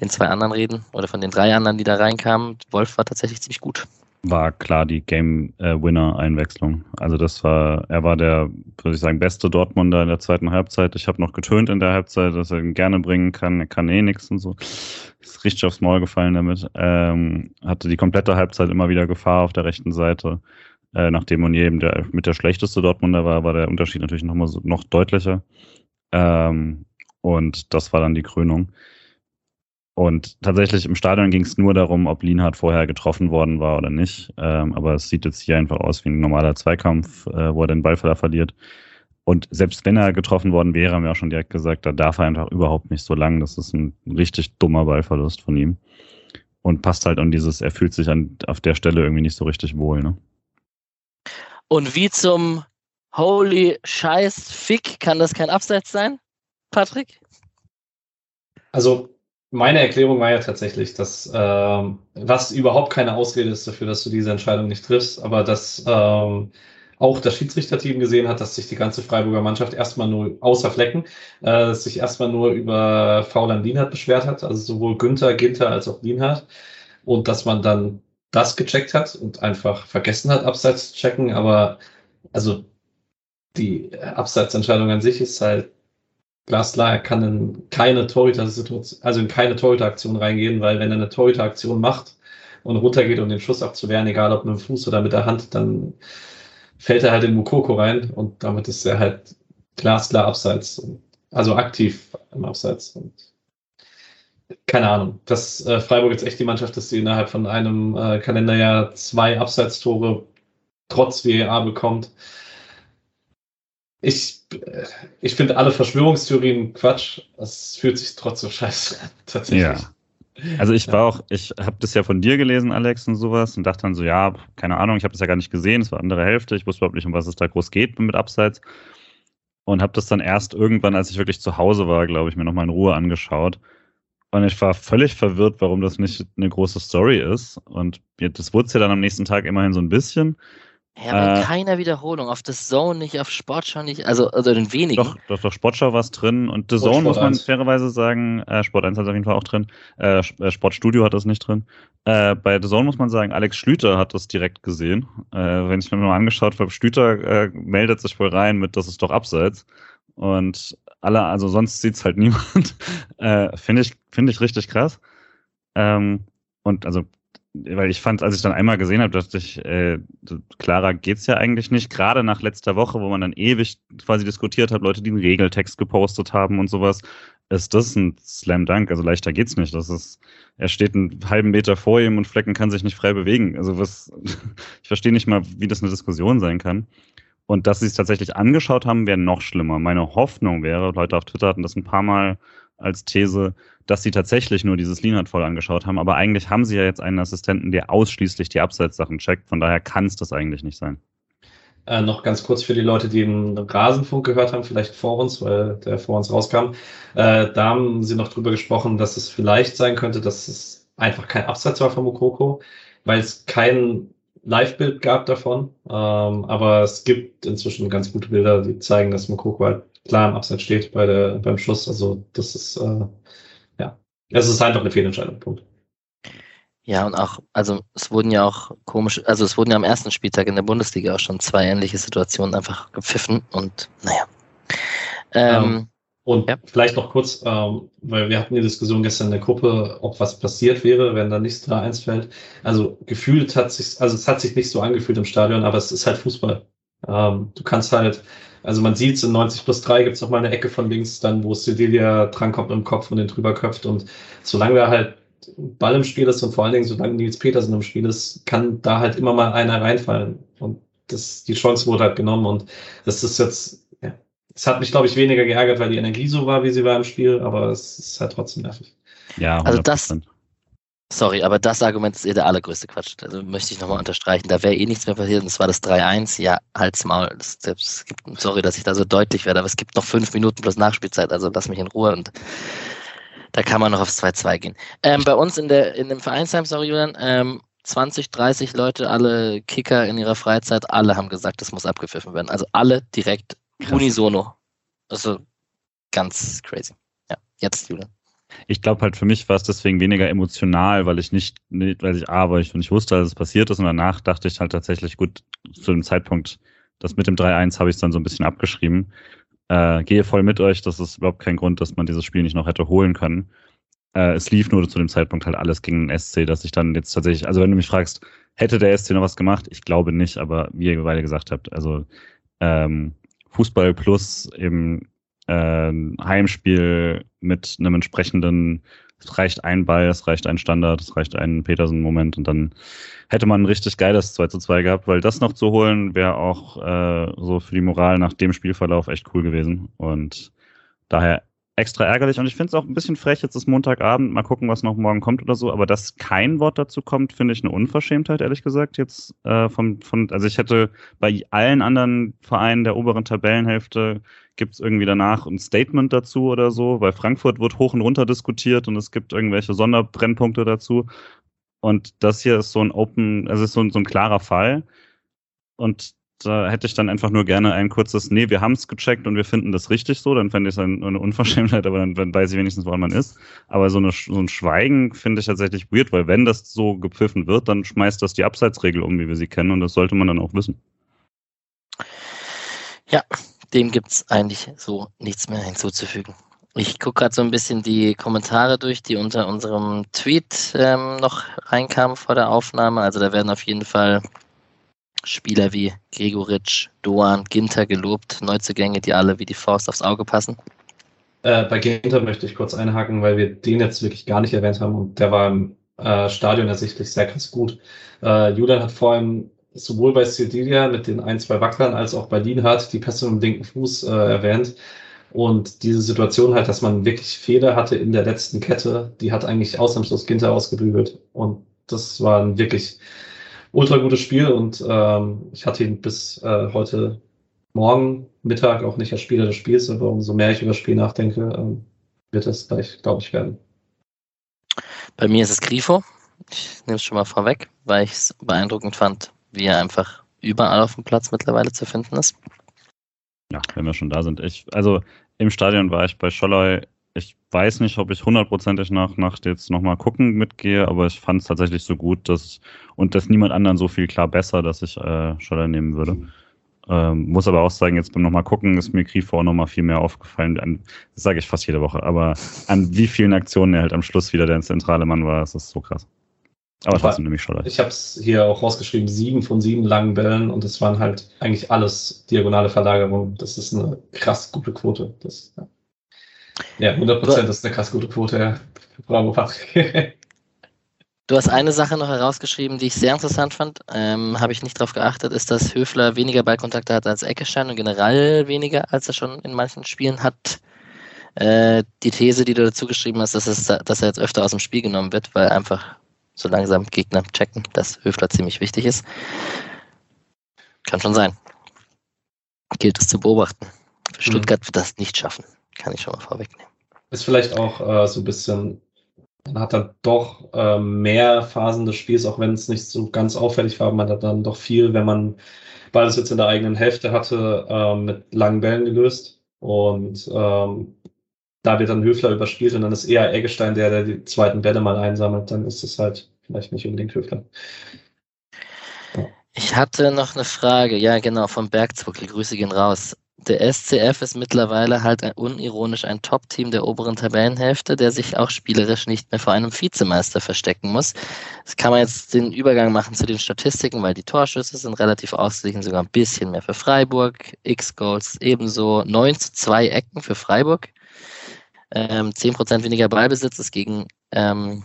den zwei anderen reden oder von den drei anderen, die da reinkamen, Wolf war tatsächlich ziemlich gut war klar die Game-Winner-Einwechslung. Also das war, er war der, würde ich sagen, beste Dortmunder in der zweiten Halbzeit. Ich habe noch getönt in der Halbzeit, dass er ihn gerne bringen kann. Er kann eh nichts und so. Ist richtig aufs Maul gefallen damit. Ähm, hatte die komplette Halbzeit immer wieder Gefahr auf der rechten Seite. Äh, nachdem Monier eben der, mit der schlechteste Dortmunder war, war der Unterschied natürlich noch mal so, noch deutlicher. Ähm, und das war dann die Krönung. Und tatsächlich im Stadion ging es nur darum, ob Lienhardt vorher getroffen worden war oder nicht. Ähm, aber es sieht jetzt hier einfach aus wie ein normaler Zweikampf, äh, wo er den Ballverder verliert. Und selbst wenn er getroffen worden wäre, haben wir auch schon direkt gesagt, da darf er einfach überhaupt nicht so lang. Das ist ein richtig dummer Ballverlust von ihm. Und passt halt an dieses, er fühlt sich an, auf der Stelle irgendwie nicht so richtig wohl. Ne? Und wie zum Holy Scheiß Fick kann das kein Abseits sein, Patrick? Also meine Erklärung war ja tatsächlich, dass ähm, was überhaupt keine Ausrede ist dafür, dass du diese Entscheidung nicht triffst, aber dass ähm, auch das Schiedsrichterteam gesehen hat, dass sich die ganze Freiburger Mannschaft erstmal nur außer Flecken äh, sich erstmal nur über Foul an Lienhardt beschwert hat, also sowohl Günther, Ginter als auch Lienhardt und dass man dann das gecheckt hat und einfach vergessen hat, Abseits zu checken, aber also die Abseitsentscheidung an sich ist halt glasklar, er kann in keine Torhüter-Situation, also in keine Torhüter-Aktion reingehen, weil wenn er eine Torhüter-Aktion macht und runtergeht, um den Schuss abzuwehren, egal ob mit dem Fuß oder mit der Hand, dann fällt er halt in Mukoko rein und damit ist er halt glasklar abseits, also aktiv im Abseits. Und keine Ahnung, dass äh, Freiburg jetzt echt die Mannschaft ist, die innerhalb von einem äh, Kalenderjahr zwei Abseitstore trotz WEA bekommt ich, ich finde alle Verschwörungstheorien Quatsch. Es fühlt sich trotzdem scheiße an, tatsächlich. Ja. Also ich war auch, ich habe das ja von dir gelesen, Alex, und sowas, und dachte dann so, ja, keine Ahnung, ich habe das ja gar nicht gesehen, es war andere Hälfte, ich wusste überhaupt nicht, um was es da groß geht mit Abseits. Und habe das dann erst irgendwann, als ich wirklich zu Hause war, glaube ich, mir nochmal in Ruhe angeschaut. Und ich war völlig verwirrt, warum das nicht eine große Story ist. Und das wurde ja dann am nächsten Tag immerhin so ein bisschen. Ja, bei äh, keiner Wiederholung, auf The Zone nicht, auf Sportschau nicht, also, also den wenigen. Doch, doch, doch Sportschau war es drin und The Zone, muss man 1. fairerweise sagen, äh, Sport 1 hat es auf jeden Fall auch drin, äh, äh, Sportstudio hat das nicht drin. Äh, bei The Zone muss man sagen, Alex Schlüter hat das direkt gesehen. Äh, wenn ich mir mal angeschaut habe, Schlüter äh, meldet sich wohl rein mit, das ist doch abseits. Und alle, also sonst sieht's halt niemand. äh, Finde ich, finde ich richtig krass. Ähm, und also weil ich fand, als ich dann einmal gesehen habe, dachte ich, äh, klarer geht's ja eigentlich nicht. Gerade nach letzter Woche, wo man dann ewig quasi diskutiert hat, Leute, die einen Regeltext gepostet haben und sowas, ist das ein Slam Dunk. Also leichter geht's nicht. Das ist, er steht einen halben Meter vor ihm und Flecken kann sich nicht frei bewegen. Also was, ich verstehe nicht mal, wie das eine Diskussion sein kann. Und dass sie es tatsächlich angeschaut haben, wäre noch schlimmer. Meine Hoffnung wäre, Leute auf Twitter hatten das ein paar Mal als These, dass sie tatsächlich nur dieses Lean voll angeschaut haben. Aber eigentlich haben sie ja jetzt einen Assistenten, der ausschließlich die Abseitssachen checkt. Von daher kann es das eigentlich nicht sein. Äh, noch ganz kurz für die Leute, die den Rasenfunk gehört haben, vielleicht vor uns, weil der vor uns rauskam. Äh, da haben sie noch drüber gesprochen, dass es vielleicht sein könnte, dass es einfach kein Abseits war von Mokoko, weil es kein Live-Bild gab davon. Ähm, aber es gibt inzwischen ganz gute Bilder, die zeigen, dass Mokoko halt klar im Abseits steht bei der, beim Schuss. Also das ist äh, es ist einfach eine Fehlentscheidung. Punkt. Ja, und auch, also es wurden ja auch komisch, also es wurden ja am ersten Spieltag in der Bundesliga auch schon zwei ähnliche Situationen einfach gepfiffen und naja. Ähm, ähm, und ja. vielleicht noch kurz, ähm, weil wir hatten die Diskussion gestern in der Gruppe, ob was passiert wäre, wenn da nichts 3-1 fällt. Also gefühlt hat sich, also es hat sich nicht so angefühlt im Stadion, aber es ist halt Fußball. Ähm, du kannst halt, also man sieht es in 90 plus 3 gibt es noch mal eine Ecke von links, dann wo Sevilla drankommt im Kopf und den drüber köpft. Und solange da halt Ball im Spiel ist und vor allen Dingen solange Nils Petersen im Spiel ist, kann da halt immer mal einer reinfallen. Und das, die Chance wurde halt genommen. Und das ist jetzt, ja, es hat mich, glaube ich, weniger geärgert, weil die Energie so war, wie sie war im Spiel, aber es ist halt trotzdem nervig. Ja, 100%. also das, Sorry, aber das Argument ist eh der allergrößte Quatsch. Also möchte ich nochmal unterstreichen. Da wäre eh nichts mehr passiert und es war das 3-1. Ja, halt's Maul. Das, das gibt, sorry, dass ich da so deutlich werde, aber es gibt noch fünf Minuten plus Nachspielzeit, also lass mich in Ruhe und da kann man noch aufs 2-2 gehen. Ähm, bei uns in, der, in dem Vereinsheim, sorry Julian, ähm, 20, 30 Leute, alle Kicker in ihrer Freizeit, alle haben gesagt, das muss abgepfiffen werden. Also alle direkt Krass. unisono. Also ganz crazy. Ja, jetzt Julian. Ich glaube halt für mich war es deswegen weniger emotional, weil ich nicht, weil ich A, weil ich wusste, dass es passiert ist und danach dachte ich halt tatsächlich, gut, zu dem Zeitpunkt, das mit dem 3-1 habe ich dann so ein bisschen abgeschrieben. Äh, gehe voll mit euch, das ist überhaupt kein Grund, dass man dieses Spiel nicht noch hätte holen können. Äh, es lief nur zu dem Zeitpunkt halt alles gegen den SC, dass ich dann jetzt tatsächlich, also wenn du mich fragst, hätte der SC noch was gemacht? Ich glaube nicht, aber wie ihr beide gesagt habt, also ähm, Fußball plus eben äh, Heimspiel mit einem entsprechenden, es reicht ein Ball, es reicht ein Standard, es reicht ein Petersen-Moment und dann hätte man ein richtig geiles 2 zu 2 gehabt, weil das noch zu holen wäre auch äh, so für die Moral nach dem Spielverlauf echt cool gewesen. Und daher extra ärgerlich. Und ich finde es auch ein bisschen frech, jetzt ist Montagabend, mal gucken, was noch morgen kommt oder so, aber dass kein Wort dazu kommt, finde ich eine Unverschämtheit, ehrlich gesagt, jetzt äh, von, von, also ich hätte bei allen anderen Vereinen der oberen Tabellenhälfte gibt es irgendwie danach ein Statement dazu oder so, weil Frankfurt wird hoch und runter diskutiert und es gibt irgendwelche Sonderbrennpunkte dazu. Und das hier ist so ein Open, also ist so ein, so ein klarer Fall. Und da hätte ich dann einfach nur gerne ein kurzes, nee, wir haben es gecheckt und wir finden das richtig so, dann fände ich es eine Unverschämtheit, aber dann, weiß ich wenigstens, woran man ist. Aber so, eine, so ein Schweigen finde ich tatsächlich weird, weil wenn das so gepfiffen wird, dann schmeißt das die Abseitsregel um, wie wir sie kennen und das sollte man dann auch wissen. Ja, dem gibt es eigentlich so nichts mehr hinzuzufügen. Ich gucke gerade so ein bisschen die Kommentare durch, die unter unserem Tweet ähm, noch reinkamen vor der Aufnahme. Also da werden auf jeden Fall Spieler wie Gregoritsch, Doan, Ginter gelobt, Neuzugänge, die alle wie die Faust aufs Auge passen? Äh, bei Ginter möchte ich kurz einhaken, weil wir den jetzt wirklich gar nicht erwähnt haben und der war im äh, Stadion ersichtlich sehr krass gut. Äh, Julian hat vor allem sowohl bei Sildilia mit den ein, zwei Wacklern als auch bei Lienhardt die Pässe mit dem linken Fuß äh, erwähnt. Und diese Situation halt, dass man wirklich Fehler hatte in der letzten Kette, die hat eigentlich ausnahmslos Ginter ausgebügelt. Und das war ein wirklich ultra gutes Spiel und ähm, ich hatte ihn bis äh, heute Morgen Mittag auch nicht als Spieler des Spiels, aber umso mehr ich über das Spiel nachdenke, ähm, wird es gleich, glaube ich, werden. Bei mir ist es Grifo. Ich nehme es schon mal vorweg, weil ich es beeindruckend fand, wie er einfach überall auf dem Platz mittlerweile zu finden ist. Ja, wenn wir schon da sind. Ich, also im Stadion war ich bei Scholloy weiß nicht, ob ich hundertprozentig nach, nach jetzt nochmal gucken mitgehe, aber ich fand es tatsächlich so gut, dass und dass niemand anderen so viel klar besser, dass ich äh, Scholler nehmen würde. Ähm, muss aber auch sagen, jetzt beim nochmal gucken, ist mir Grifo auch nochmal viel mehr aufgefallen. An, das sage ich fast jede Woche, aber an wie vielen Aktionen er halt am Schluss wieder der zentrale Mann war, das ist so krass. Aber trotzdem nehme ich Scholler. Ich habe es hier auch rausgeschrieben, sieben von sieben langen Bällen und es waren halt eigentlich alles diagonale Verlagerungen. Das ist eine krass gute Quote. Das, ja. Ja, 100 Prozent ist eine krass gute Quote. Bravo, Patrick. Du hast eine Sache noch herausgeschrieben, die ich sehr interessant fand. Ähm, Habe ich nicht darauf geachtet, ist, dass Höfler weniger Ballkontakte hat als Eckestein und generell weniger, als er schon in manchen Spielen hat. Äh, die These, die du dazu geschrieben hast, ist, dass er jetzt öfter aus dem Spiel genommen wird, weil einfach so langsam Gegner checken, dass Höfler ziemlich wichtig ist. Kann schon sein. Gilt es zu beobachten. Für mhm. Stuttgart wird das nicht schaffen. Kann ich schon mal vorwegnehmen. Ist vielleicht auch äh, so ein bisschen, man hat dann doch äh, mehr Phasen des Spiels, auch wenn es nicht so ganz auffällig war, man hat dann doch viel, wenn man beides jetzt in der eigenen Hälfte hatte, äh, mit langen Bällen gelöst. Und ähm, da wird dann Höfler überspielt und dann ist eher Eggestein der, der die zweiten Bälle mal einsammelt, dann ist es halt vielleicht nicht unbedingt Höfler. Ich hatte noch eine Frage, ja genau, vom Bergzuckel, Grüße gehen raus der SCF ist mittlerweile halt unironisch ein Top-Team der oberen Tabellenhälfte, der sich auch spielerisch nicht mehr vor einem Vizemeister verstecken muss. Das kann man jetzt den Übergang machen zu den Statistiken, weil die Torschüsse sind relativ ausgeglichen, sogar ein bisschen mehr für Freiburg. X-Goals ebenso 9 zu 2 Ecken für Freiburg. Ähm, 10% weniger Ballbesitz ist gegen ähm,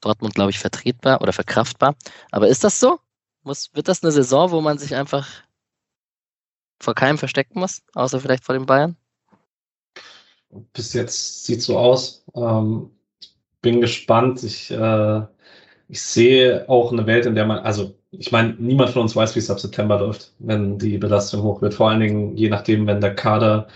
Dortmund, glaube ich, vertretbar oder verkraftbar. Aber ist das so? Muss, wird das eine Saison, wo man sich einfach vor keinem verstecken muss, außer vielleicht vor den Bayern? Bis jetzt sieht so aus. Ähm, bin gespannt. Ich, äh, ich sehe auch eine Welt, in der man, also ich meine, niemand von uns weiß, wie es ab September läuft, wenn die Belastung hoch wird. Vor allen Dingen je nachdem, wenn der Kader,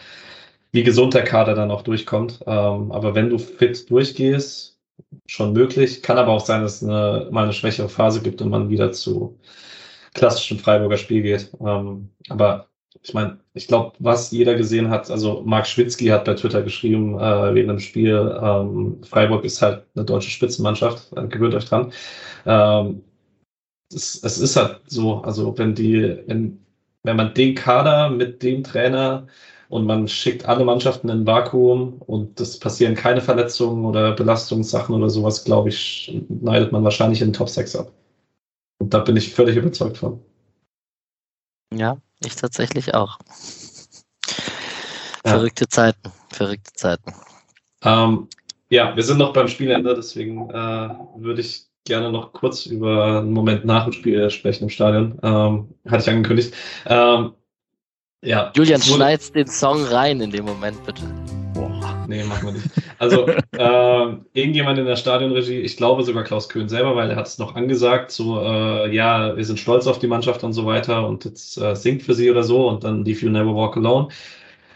wie gesund der Kader dann auch durchkommt. Ähm, aber wenn du fit durchgehst, schon möglich. Kann aber auch sein, dass es eine, mal eine schwächere Phase gibt und man wieder zu klassischem Freiburger Spiel geht. Ähm, aber ich meine, ich glaube, was jeder gesehen hat, also Marc Schwitzky hat bei Twitter geschrieben, äh, während dem Spiel, ähm, Freiburg ist halt eine deutsche Spitzenmannschaft, äh, gewöhnt euch dran. Ähm, es, es, ist halt so, also wenn die, wenn, wenn man den Kader mit dem Trainer und man schickt alle Mannschaften in Vakuum und es passieren keine Verletzungen oder Belastungssachen oder sowas, glaube ich, neidet man wahrscheinlich in den Top 6 ab. Und da bin ich völlig überzeugt von. Ja, ich tatsächlich auch. Verrückte Zeiten, verrückte Zeiten. Ähm, ja, wir sind noch beim Spielende, deswegen äh, würde ich gerne noch kurz über einen Moment nach dem Spiel sprechen im Stadion. Ähm, hatte ich angekündigt. Ähm, ja, Julian, schneid's den Song rein in dem Moment, bitte. Boah, nee, machen wir nicht. Also, äh, irgendjemand in der Stadionregie, ich glaube sogar Klaus Köhn selber, weil er hat es noch angesagt, so, äh, ja, wir sind stolz auf die Mannschaft und so weiter und jetzt äh, singt für sie oder so und dann If You Never Walk Alone.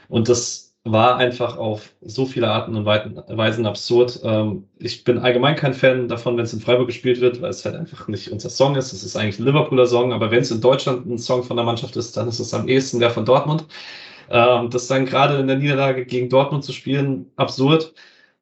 Und das war einfach auf so viele Arten und Weisen absurd. Ähm, ich bin allgemein kein Fan davon, wenn es in Freiburg gespielt wird, weil es halt einfach nicht unser Song ist. Es ist eigentlich ein Liverpooler Song, aber wenn es in Deutschland ein Song von der Mannschaft ist, dann ist es am ehesten der von Dortmund. Ähm, das dann gerade in der Niederlage gegen Dortmund zu spielen, absurd.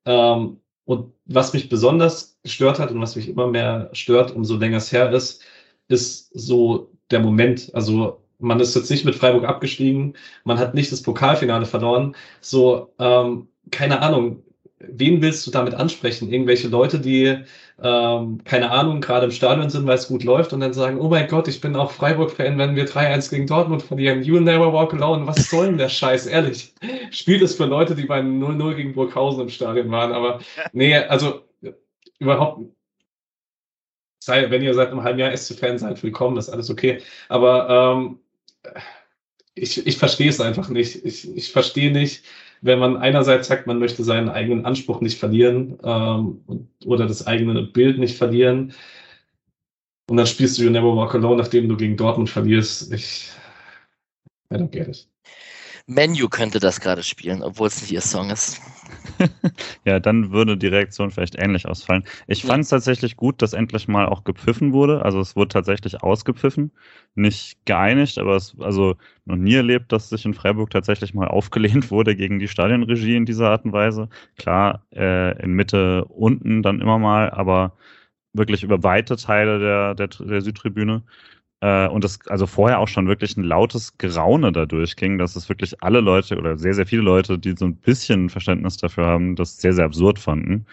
Ähm, und was mich besonders gestört hat und was mich immer mehr stört, umso länger es her ist, ist so der Moment. Also man ist jetzt nicht mit Freiburg abgestiegen, man hat nicht das Pokalfinale verloren. So, ähm, keine Ahnung, wen willst du damit ansprechen? Irgendwelche Leute, die, ähm, keine Ahnung, gerade im Stadion sind, weil es gut läuft und dann sagen, oh mein Gott, ich bin auch Freiburg-Fan, wenn wir 3-1 gegen Dortmund verlieren. You never walk alone. Was soll denn der Scheiß? Ehrlich. Spielt es für Leute, die bei 0-0 gegen Burghausen im Stadion waren. Aber nee, also überhaupt sei, wenn ihr seit einem halben Jahr SC-Fan seid, willkommen, ist alles okay. Aber ähm, ich, ich verstehe es einfach nicht. Ich, ich verstehe nicht, wenn man einerseits sagt, man möchte seinen eigenen Anspruch nicht verlieren ähm, oder das eigene Bild nicht verlieren. Und dann spielst du You Never Walk Alone, nachdem du gegen Dortmund verlierst. Ich, I don't get it. Menu könnte das gerade spielen, obwohl es nicht ihr Song ist. ja, dann würde die Reaktion vielleicht ähnlich ausfallen. Ich fand es tatsächlich gut, dass endlich mal auch gepfiffen wurde. Also es wurde tatsächlich ausgepfiffen, nicht geeinigt, aber es also noch nie erlebt, dass sich in Freiburg tatsächlich mal aufgelehnt wurde gegen die Stadionregie in dieser Art und Weise. Klar, äh, in Mitte unten dann immer mal, aber wirklich über weite Teile der, der, der Südtribüne. Äh, und das also vorher auch schon wirklich ein lautes Geraune dadurch ging, dass es wirklich alle Leute oder sehr, sehr viele Leute, die so ein bisschen Verständnis dafür haben, das sehr, sehr absurd fanden.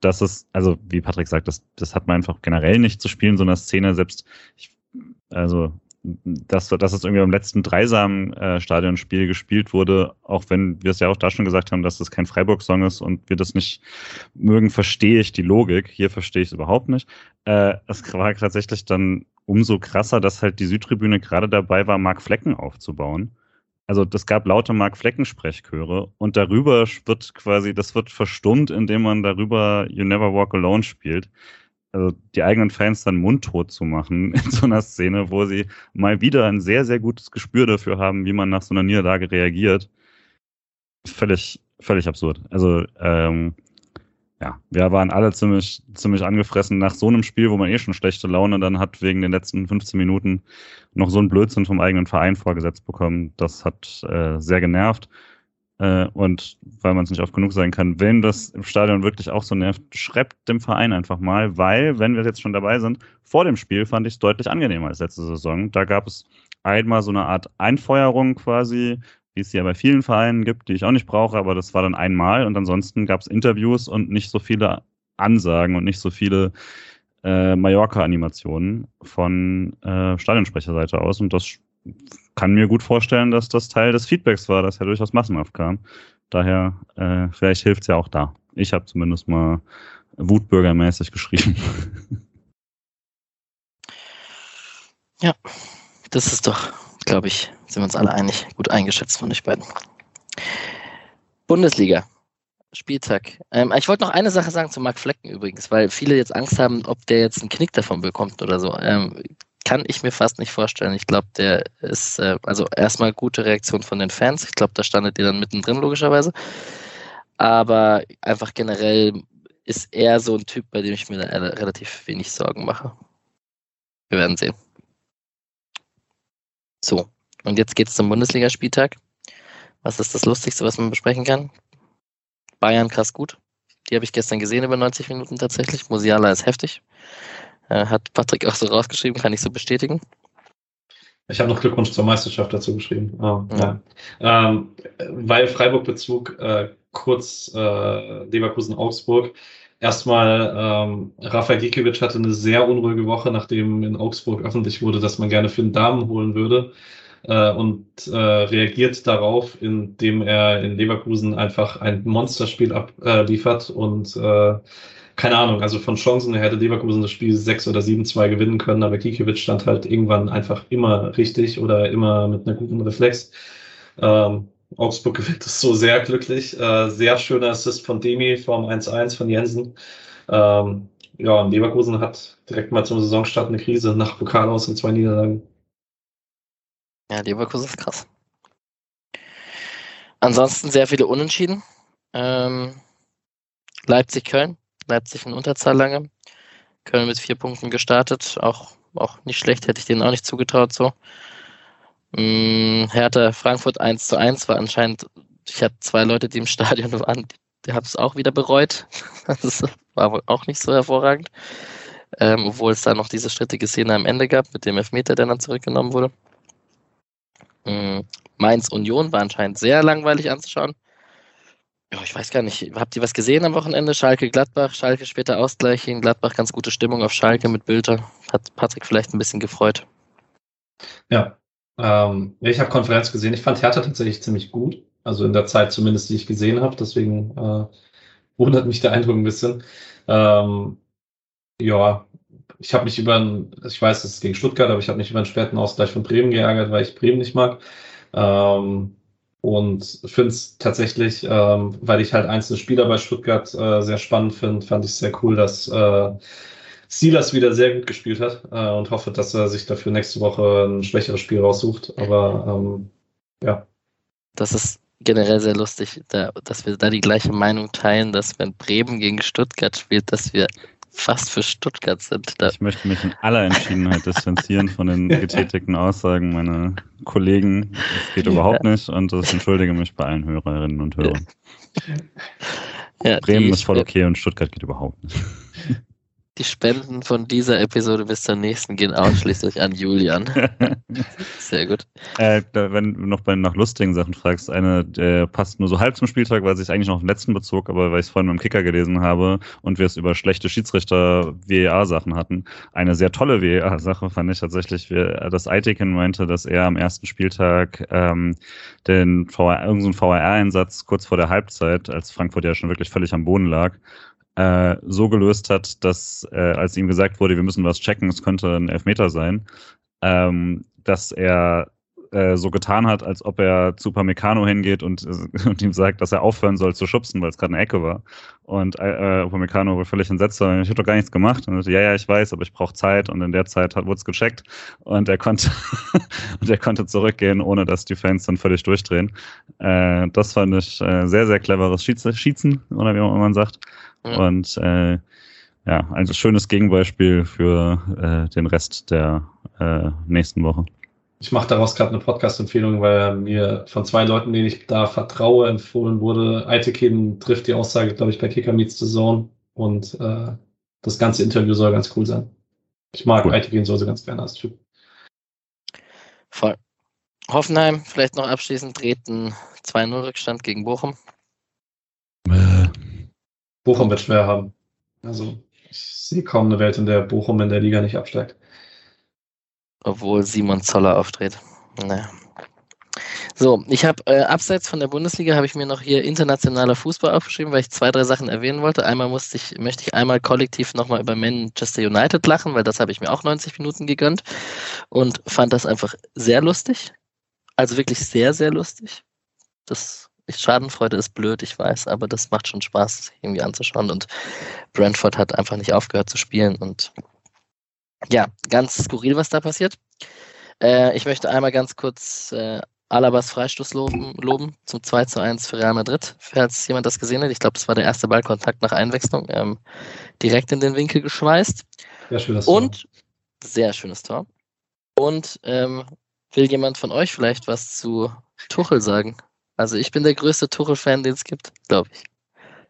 Dass es, also wie Patrick sagt, das, das hat man einfach generell nicht zu spielen, so einer Szene, selbst, ich, also dass, dass es irgendwie im letzten Dreisam-Stadionspiel äh, gespielt wurde, auch wenn wir es ja auch da schon gesagt haben, dass das kein Freiburg-Song ist und wir das nicht mögen, verstehe ich die Logik. Hier verstehe ich es überhaupt nicht. Äh, es war tatsächlich dann umso krasser, dass halt die Südtribüne gerade dabei war, Mark Flecken aufzubauen. Also das gab laute Mark Flecken Sprechchöre und darüber wird quasi, das wird verstummt, indem man darüber You Never Walk Alone spielt. Also die eigenen Fans dann mundtot zu machen in so einer Szene, wo sie mal wieder ein sehr, sehr gutes Gespür dafür haben, wie man nach so einer Niederlage reagiert. Völlig, völlig absurd. Also ähm, ja, wir waren alle ziemlich, ziemlich angefressen nach so einem Spiel, wo man eh schon schlechte Laune dann hat wegen den letzten 15 Minuten noch so einen Blödsinn vom eigenen Verein vorgesetzt bekommen. Das hat äh, sehr genervt. Äh, und weil man es nicht oft genug sagen kann, wenn das im Stadion wirklich auch so nervt, schreibt dem Verein einfach mal, weil, wenn wir jetzt schon dabei sind, vor dem Spiel fand ich es deutlich angenehmer als letzte Saison. Da gab es einmal so eine Art Einfeuerung quasi, wie es ja bei vielen Vereinen gibt, die ich auch nicht brauche, aber das war dann einmal und ansonsten gab es Interviews und nicht so viele Ansagen und nicht so viele äh, Mallorca-Animationen von äh, Stadionsprecherseite aus und das kann mir gut vorstellen, dass das Teil des Feedbacks war, dass er durchaus massenhaft kam. Daher, äh, vielleicht hilft es ja auch da. Ich habe zumindest mal wutbürgermäßig geschrieben. Ja, das ist doch glaube ich, sind wir uns alle einig. Gut eingeschätzt von euch beiden. Bundesliga. Spieltag. Ähm, ich wollte noch eine Sache sagen zu Marc Flecken übrigens, weil viele jetzt Angst haben, ob der jetzt einen Knick davon bekommt oder so. Ähm, kann ich mir fast nicht vorstellen. Ich glaube, der ist, äh, also erstmal gute Reaktion von den Fans. Ich glaube, da standet ihr dann mittendrin, logischerweise. Aber einfach generell ist er so ein Typ, bei dem ich mir relativ wenig Sorgen mache. Wir werden sehen. So, und jetzt geht es zum Bundesligaspieltag. Was ist das Lustigste, was man besprechen kann? Bayern krass gut. Die habe ich gestern gesehen über 90 Minuten tatsächlich. Musiala ist heftig. Äh, hat Patrick auch so rausgeschrieben, kann ich so bestätigen. Ich habe noch Glückwunsch zur Meisterschaft dazu geschrieben. Oh, ja. Ja. Ähm, weil Freiburg-Bezug äh, kurz äh, Leverkusen-Augsburg. Erstmal, ähm, Rafael Gikiewicz hatte eine sehr unruhige Woche, nachdem in Augsburg öffentlich wurde, dass man gerne für den Damen holen würde. Äh, und äh, reagiert darauf, indem er in Leverkusen einfach ein Monsterspiel abliefert und äh, keine Ahnung, also von Chancen hätte Leverkusen das Spiel 6 oder 7-2 gewinnen können, aber Kikiewicz stand halt irgendwann einfach immer richtig oder immer mit einer guten Reflex. Ähm, Augsburg gewinnt es so sehr glücklich. Äh, sehr schöner Assist von Demi vom 1-1 von Jensen. Ähm, ja, und Leverkusen hat direkt mal zum Saisonstart eine Krise nach Pokal aus und zwei Niederlagen. Ja, Leverkusen ist krass. Ansonsten sehr viele Unentschieden. Ähm, Leipzig-Köln. Leipzig in Unterzahl lange. Köln mit vier Punkten gestartet. Auch, auch nicht schlecht, hätte ich denen auch nicht zugetraut so. Ähm, Hertha Frankfurt 1 zu 1 war anscheinend, ich hatte zwei Leute, die im Stadion waren, die haben es auch wieder bereut. Das war wohl auch nicht so hervorragend. Ähm, obwohl es da noch diese strittige Szene am Ende gab mit dem Elfmeter, der dann zurückgenommen wurde. Mhm. Mainz Union war anscheinend sehr langweilig anzuschauen. Ja, ich weiß gar nicht. Habt ihr was gesehen am Wochenende? Schalke Gladbach, Schalke später Ausgleich in Gladbach, ganz gute Stimmung auf Schalke mit Bilder. Hat Patrick vielleicht ein bisschen gefreut. Ja, ähm, ich habe Konferenz gesehen. Ich fand Hertha tatsächlich ziemlich gut. Also in der Zeit zumindest, die ich gesehen habe. Deswegen äh, wundert mich der Eindruck ein bisschen. Ähm, ja, ich habe mich über einen, ich weiß, es ist gegen Stuttgart, aber ich habe mich über einen späten Ausgleich von Bremen geärgert, weil ich Bremen nicht mag. Ähm, und finde es tatsächlich, ähm, weil ich halt einzelne Spieler bei Stuttgart äh, sehr spannend finde, fand ich es sehr cool, dass äh, Silas wieder sehr gut gespielt hat äh, und hoffe, dass er sich dafür nächste Woche ein schwächeres Spiel raussucht. Aber ähm, ja. Das ist generell sehr lustig, da, dass wir da die gleiche Meinung teilen, dass wenn Bremen gegen Stuttgart spielt, dass wir fast für Stuttgart sind. Da ich möchte mich in aller Entschiedenheit distanzieren von den getätigten Aussagen meiner Kollegen. Das geht überhaupt ja. nicht und ich entschuldige mich bei allen Hörerinnen und Hörern. Ja, Bremen ist voll okay und Stuttgart geht überhaupt nicht. Die Spenden von dieser Episode bis zur nächsten gehen ausschließlich an Julian. Sehr gut. Äh, wenn du noch bei nach lustigen Sachen fragst, eine äh, passt nur so halb zum Spieltag, weil sich eigentlich noch auf den letzten bezog, aber weil ich es vorhin beim Kicker gelesen habe und wir es über schlechte Schiedsrichter VAR-Sachen hatten. Eine sehr tolle VAR-Sache fand ich tatsächlich, wir, dass Eitiken meinte, dass er am ersten Spieltag ähm, den VR, irgendeinen VAR-Einsatz kurz vor der Halbzeit, als Frankfurt ja schon wirklich völlig am Boden lag, äh, so gelöst hat, dass äh, als ihm gesagt wurde, wir müssen was checken, es könnte ein Elfmeter sein, ähm, dass er äh, so getan hat, als ob er zu Pamecano hingeht und, äh, und ihm sagt, dass er aufhören soll zu schubsen, weil es gerade eine Ecke war. Und äh, äh Upamecano war völlig entsetzt, weil ich habe doch gar nichts gemacht. Und er sagte, ja, ja, ich weiß, aber ich brauche Zeit. Und in der Zeit wurde es gecheckt und er konnte und er konnte zurückgehen, ohne dass die Fans dann völlig durchdrehen. Äh, das fand ich äh, sehr, sehr cleveres Schießen, oder wie man sagt. Und äh, ja, ein schönes Gegenbeispiel für äh, den Rest der äh, nächsten Woche. Ich mache daraus gerade eine Podcast-Empfehlung, weil mir von zwei Leuten, denen ich da vertraue, empfohlen wurde. Eitekin trifft die Aussage, glaube ich, bei Kicker Meets the Zone. Und äh, das ganze Interview soll ganz cool sein. Ich mag cool. Eitekin so ganz gerne als Typ. Voll. Hoffenheim, vielleicht noch abschließend, treten 2-0-Rückstand gegen Bochum. Bochum wird schwer haben. Also ich sehe kaum eine Welt, in der Bochum in der Liga nicht absteigt. Obwohl Simon Zoller auftritt. Naja. So, ich habe äh, abseits von der Bundesliga habe ich mir noch hier internationaler Fußball aufgeschrieben, weil ich zwei, drei Sachen erwähnen wollte. Einmal musste ich, möchte ich einmal kollektiv nochmal über Manchester United lachen, weil das habe ich mir auch 90 Minuten gegönnt und fand das einfach sehr lustig. Also wirklich sehr, sehr lustig. Das Schadenfreude ist blöd, ich weiß, aber das macht schon Spaß, irgendwie anzuschauen. Und Brentford hat einfach nicht aufgehört zu spielen. Und ja, ganz skurril, was da passiert. Äh, ich möchte einmal ganz kurz äh, Alabas Freistoß loben, loben zum 2 zu 1 für Real Madrid. Falls jemand das gesehen hat, ich glaube, das war der erste Ballkontakt nach Einwechslung, ähm, direkt in den Winkel geschweißt. Sehr schönes Tor. Und sehr schönes Tor. Und ähm, will jemand von euch vielleicht was zu Tuchel sagen? Also ich bin der größte Tuchel-Fan, den es gibt, glaube ich.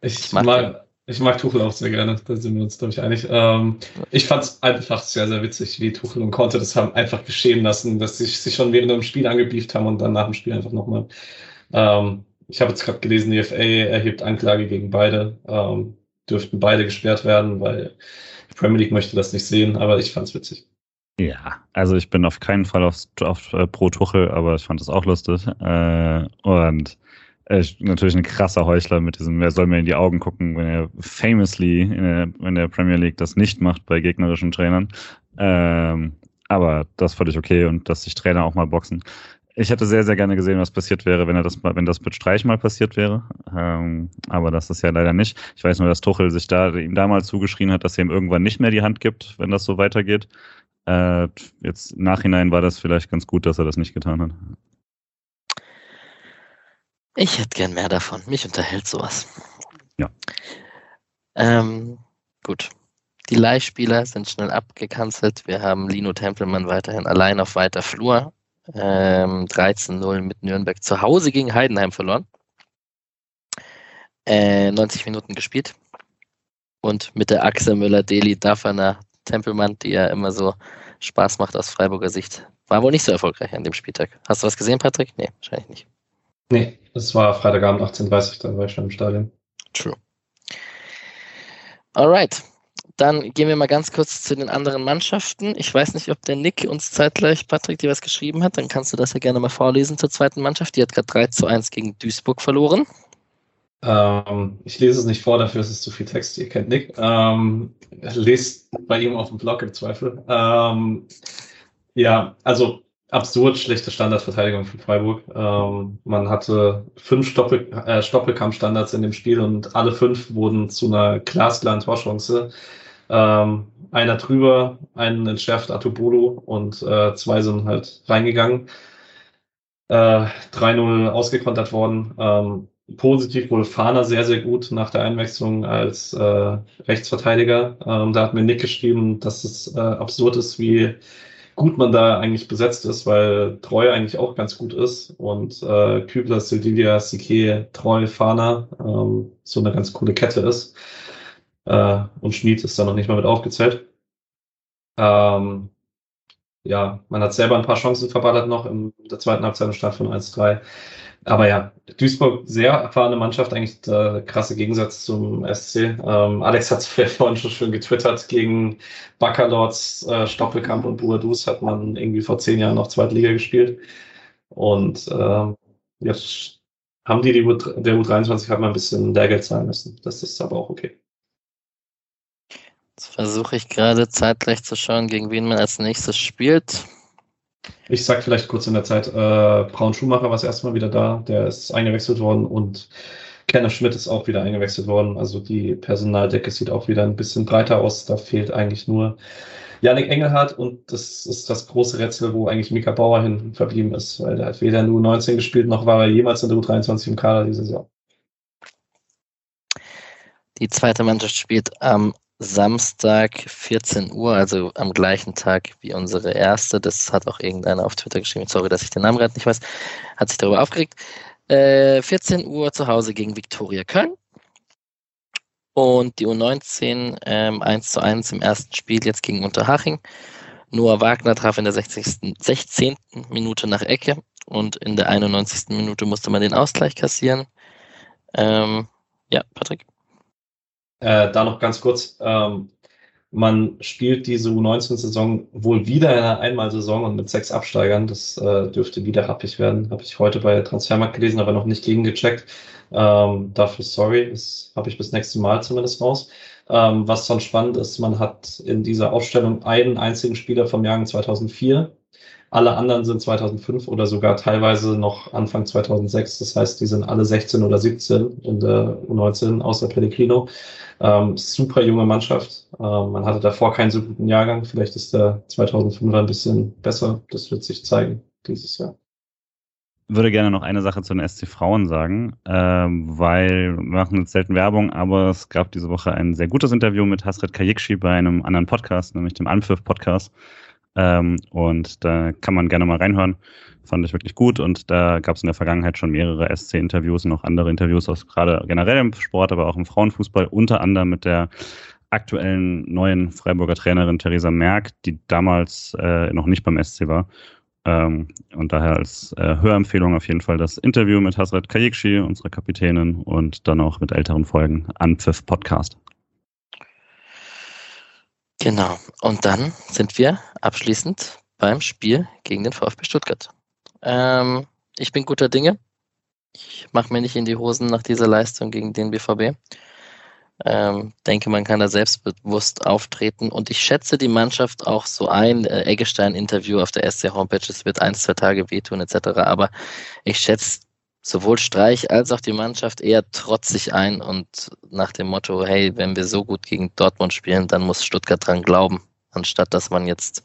Ich, ich mag, mag ich mag Tuchel auch sehr gerne, da sind wir uns, glaube ich, einig. Ähm, ich fand es einfach sehr, sehr witzig, wie Tuchel und Conte das haben einfach geschehen lassen, dass sie sich schon während dem Spiel angebieft haben und dann nach dem Spiel einfach nochmal. Ähm, ich habe jetzt gerade gelesen, die FA erhebt Anklage gegen beide. Ähm, dürften beide gesperrt werden, weil die Premier League möchte das nicht sehen, aber ich fand es witzig. Ja, also ich bin auf keinen Fall auf, auf äh, pro Tuchel, aber ich fand das auch lustig. Äh, und äh, natürlich ein krasser Heuchler mit diesem, wer soll mir in die Augen gucken, wenn er famously in der, in der Premier League das nicht macht bei gegnerischen Trainern. Ähm, aber das fand ich okay und dass sich Trainer auch mal boxen. Ich hätte sehr, sehr gerne gesehen, was passiert wäre, wenn er das wenn das mit Streich mal passiert wäre. Ähm, aber das ist ja leider nicht. Ich weiß nur, dass Tuchel sich da ihm damals zugeschrien hat, dass er ihm irgendwann nicht mehr die Hand gibt, wenn das so weitergeht. Äh, jetzt im Nachhinein war das vielleicht ganz gut, dass er das nicht getan hat. Ich hätte gern mehr davon. Mich unterhält sowas. Ja. Ähm, gut. Die Leihspieler sind schnell abgekanzelt. Wir haben Lino Tempelmann weiterhin allein auf weiter Flur. Ähm, 13-0 mit Nürnberg zu Hause gegen Heidenheim verloren. Äh, 90 Minuten gespielt. Und mit der Achse Müller-Deli Dafana Tempelmann, die ja immer so Spaß macht aus Freiburger Sicht. War wohl nicht so erfolgreich an dem Spieltag. Hast du was gesehen, Patrick? Nee, wahrscheinlich nicht. Nee, es war Freitagabend 18.30 Uhr, da war ich schon im Stadion. True. Alright. Dann gehen wir mal ganz kurz zu den anderen Mannschaften. Ich weiß nicht, ob der Nick uns zeitgleich, Patrick, dir was geschrieben hat. Dann kannst du das ja gerne mal vorlesen zur zweiten Mannschaft. Die hat gerade 3 zu 1 gegen Duisburg verloren. Ähm, ich lese es nicht vor, dafür ist es zu viel Text. Ihr kennt Nick. Ähm, lest bei ihm auf dem Blog im Zweifel. Ähm, ja, also absurd schlechte Standardverteidigung von Freiburg. Ähm, man hatte fünf Stoppel, äh, Stoppelkampfstandards in dem Spiel und alle fünf wurden zu einer glasklaren Torchance. Ähm, einer drüber, einen entschärft Atobolo und äh, zwei sind halt reingegangen. Äh, 3-0 ausgekontert worden. Ähm, positiv wohl Fahner sehr, sehr gut nach der Einwechslung als äh, Rechtsverteidiger. Ähm, da hat mir Nick geschrieben, dass es äh, absurd ist, wie gut man da eigentlich besetzt ist, weil Treu eigentlich auch ganz gut ist und äh, Kübler, Sildilia, Sike, Treu, Fahner ähm, so eine ganz coole Kette ist. Äh, und Schmied ist da noch nicht mal mit aufgezählt. Ähm, ja, man hat selber ein paar Chancen verballert noch in der zweiten Halbzeit im Start von 1-3. Aber ja, Duisburg, sehr erfahrene Mannschaft, eigentlich der krasse Gegensatz zum SC. Ähm, Alex hat es vorhin schon schön getwittert, gegen Baccalords, äh, Stoppelkamp und Buadus hat man irgendwie vor zehn Jahren noch Zweitliga gespielt. Und ähm, jetzt haben die, die U der U23 hat mal ein bisschen Lehrgeld zahlen müssen. Das ist aber auch okay. Jetzt versuche ich gerade zeitgleich zu schauen, gegen wen man als nächstes spielt. Ich sag vielleicht kurz in der Zeit, äh, Braun Schumacher war das erste Mal wieder da, der ist eingewechselt worden und Kenner Schmidt ist auch wieder eingewechselt worden. Also die Personaldecke sieht auch wieder ein bisschen breiter aus. Da fehlt eigentlich nur Yannick Engelhardt und das ist das große Rätsel, wo eigentlich Mika Bauer hin verblieben ist, weil der hat weder in U19 gespielt, noch war er jemals in der U23 im Kader diese Saison. Die zweite Mannschaft spielt am Samstag 14 Uhr, also am gleichen Tag wie unsere erste. Das hat auch irgendeiner auf Twitter geschrieben. Sorry, dass ich den Namen gerade nicht weiß. Hat sich darüber aufgeregt. Äh, 14 Uhr zu Hause gegen Viktoria Köln. Und die U19 ähm, 1 zu 1 im ersten Spiel jetzt gegen Unterhaching. Noah Wagner traf in der 60, 16. Minute nach Ecke und in der 91. Minute musste man den Ausgleich kassieren. Ähm, ja, Patrick. Äh, da noch ganz kurz. Ähm, man spielt diese U19-Saison wohl wieder in einer Einmalsaison und mit sechs Absteigern. Das äh, dürfte wieder happig werden. Habe ich heute bei Transfermarkt gelesen, aber noch nicht gegengecheckt. Ähm, dafür sorry, das habe ich bis nächstes Mal zumindest raus. Ähm, was dann spannend ist, man hat in dieser Aufstellung einen einzigen Spieler vom Jahr 2004 alle anderen sind 2005 oder sogar teilweise noch Anfang 2006. Das heißt, die sind alle 16 oder 17 in der U19, außer Pellegrino. Ähm, super junge Mannschaft. Ähm, man hatte davor keinen so guten Jahrgang. Vielleicht ist der 2005er ein bisschen besser. Das wird sich zeigen dieses Jahr würde gerne noch eine Sache zu den SC Frauen sagen, ähm, weil wir machen jetzt selten Werbung, aber es gab diese Woche ein sehr gutes Interview mit Hasret Kayikshi bei einem anderen Podcast, nämlich dem Anpfiff Podcast. Ähm, und da kann man gerne mal reinhören. Fand ich wirklich gut. Und da gab es in der Vergangenheit schon mehrere SC-Interviews und auch andere Interviews aus gerade generell im Sport, aber auch im Frauenfußball, unter anderem mit der aktuellen neuen Freiburger Trainerin Theresa Merck, die damals äh, noch nicht beim SC war. Ähm, und daher als äh, Hörempfehlung auf jeden Fall das Interview mit Hasret Kayikshi, unserer Kapitänin, und dann auch mit älteren Folgen Anpfiff Podcast. Genau. Und dann sind wir abschließend beim Spiel gegen den VfB Stuttgart. Ähm, ich bin guter Dinge. Ich mache mir nicht in die Hosen nach dieser Leistung gegen den BVB. Ähm, denke, man kann da selbstbewusst auftreten und ich schätze die Mannschaft auch so ein. Äh, Eggestein-Interview auf der SC Homepage, es wird ein, zwei Tage wehtun etc. Aber ich schätze sowohl Streich als auch die Mannschaft eher trotzig ein und nach dem Motto, hey, wenn wir so gut gegen Dortmund spielen, dann muss Stuttgart dran glauben, anstatt dass man jetzt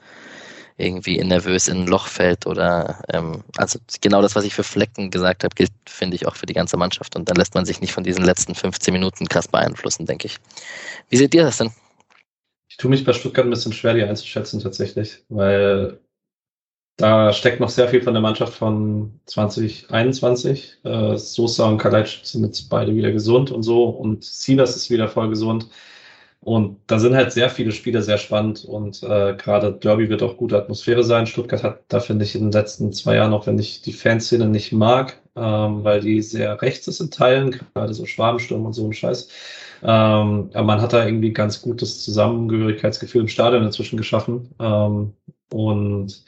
irgendwie nervös in ein Loch fällt oder ähm, also genau das, was ich für Flecken gesagt habe, gilt, finde ich, auch für die ganze Mannschaft. Und dann lässt man sich nicht von diesen letzten 15 Minuten krass beeinflussen, denke ich. Wie seht ihr das denn? Ich tue mich bei Stuttgart ein bisschen schwer, die einzuschätzen tatsächlich, weil da steckt noch sehr viel von der Mannschaft von 2021. Äh, Sosa und Kalajdzic sind jetzt beide wieder gesund und so und Silas ist wieder voll gesund. Und da sind halt sehr viele Spiele sehr spannend und äh, gerade Derby wird auch gute Atmosphäre sein. Stuttgart hat da, finde ich, in den letzten zwei Jahren, auch wenn ich die Fanszene nicht mag, ähm, weil die sehr rechts ist in Teilen, gerade so Schwabensturm und so ein Scheiß. Ähm, aber man hat da irgendwie ganz gutes Zusammengehörigkeitsgefühl im Stadion inzwischen geschaffen. Ähm, und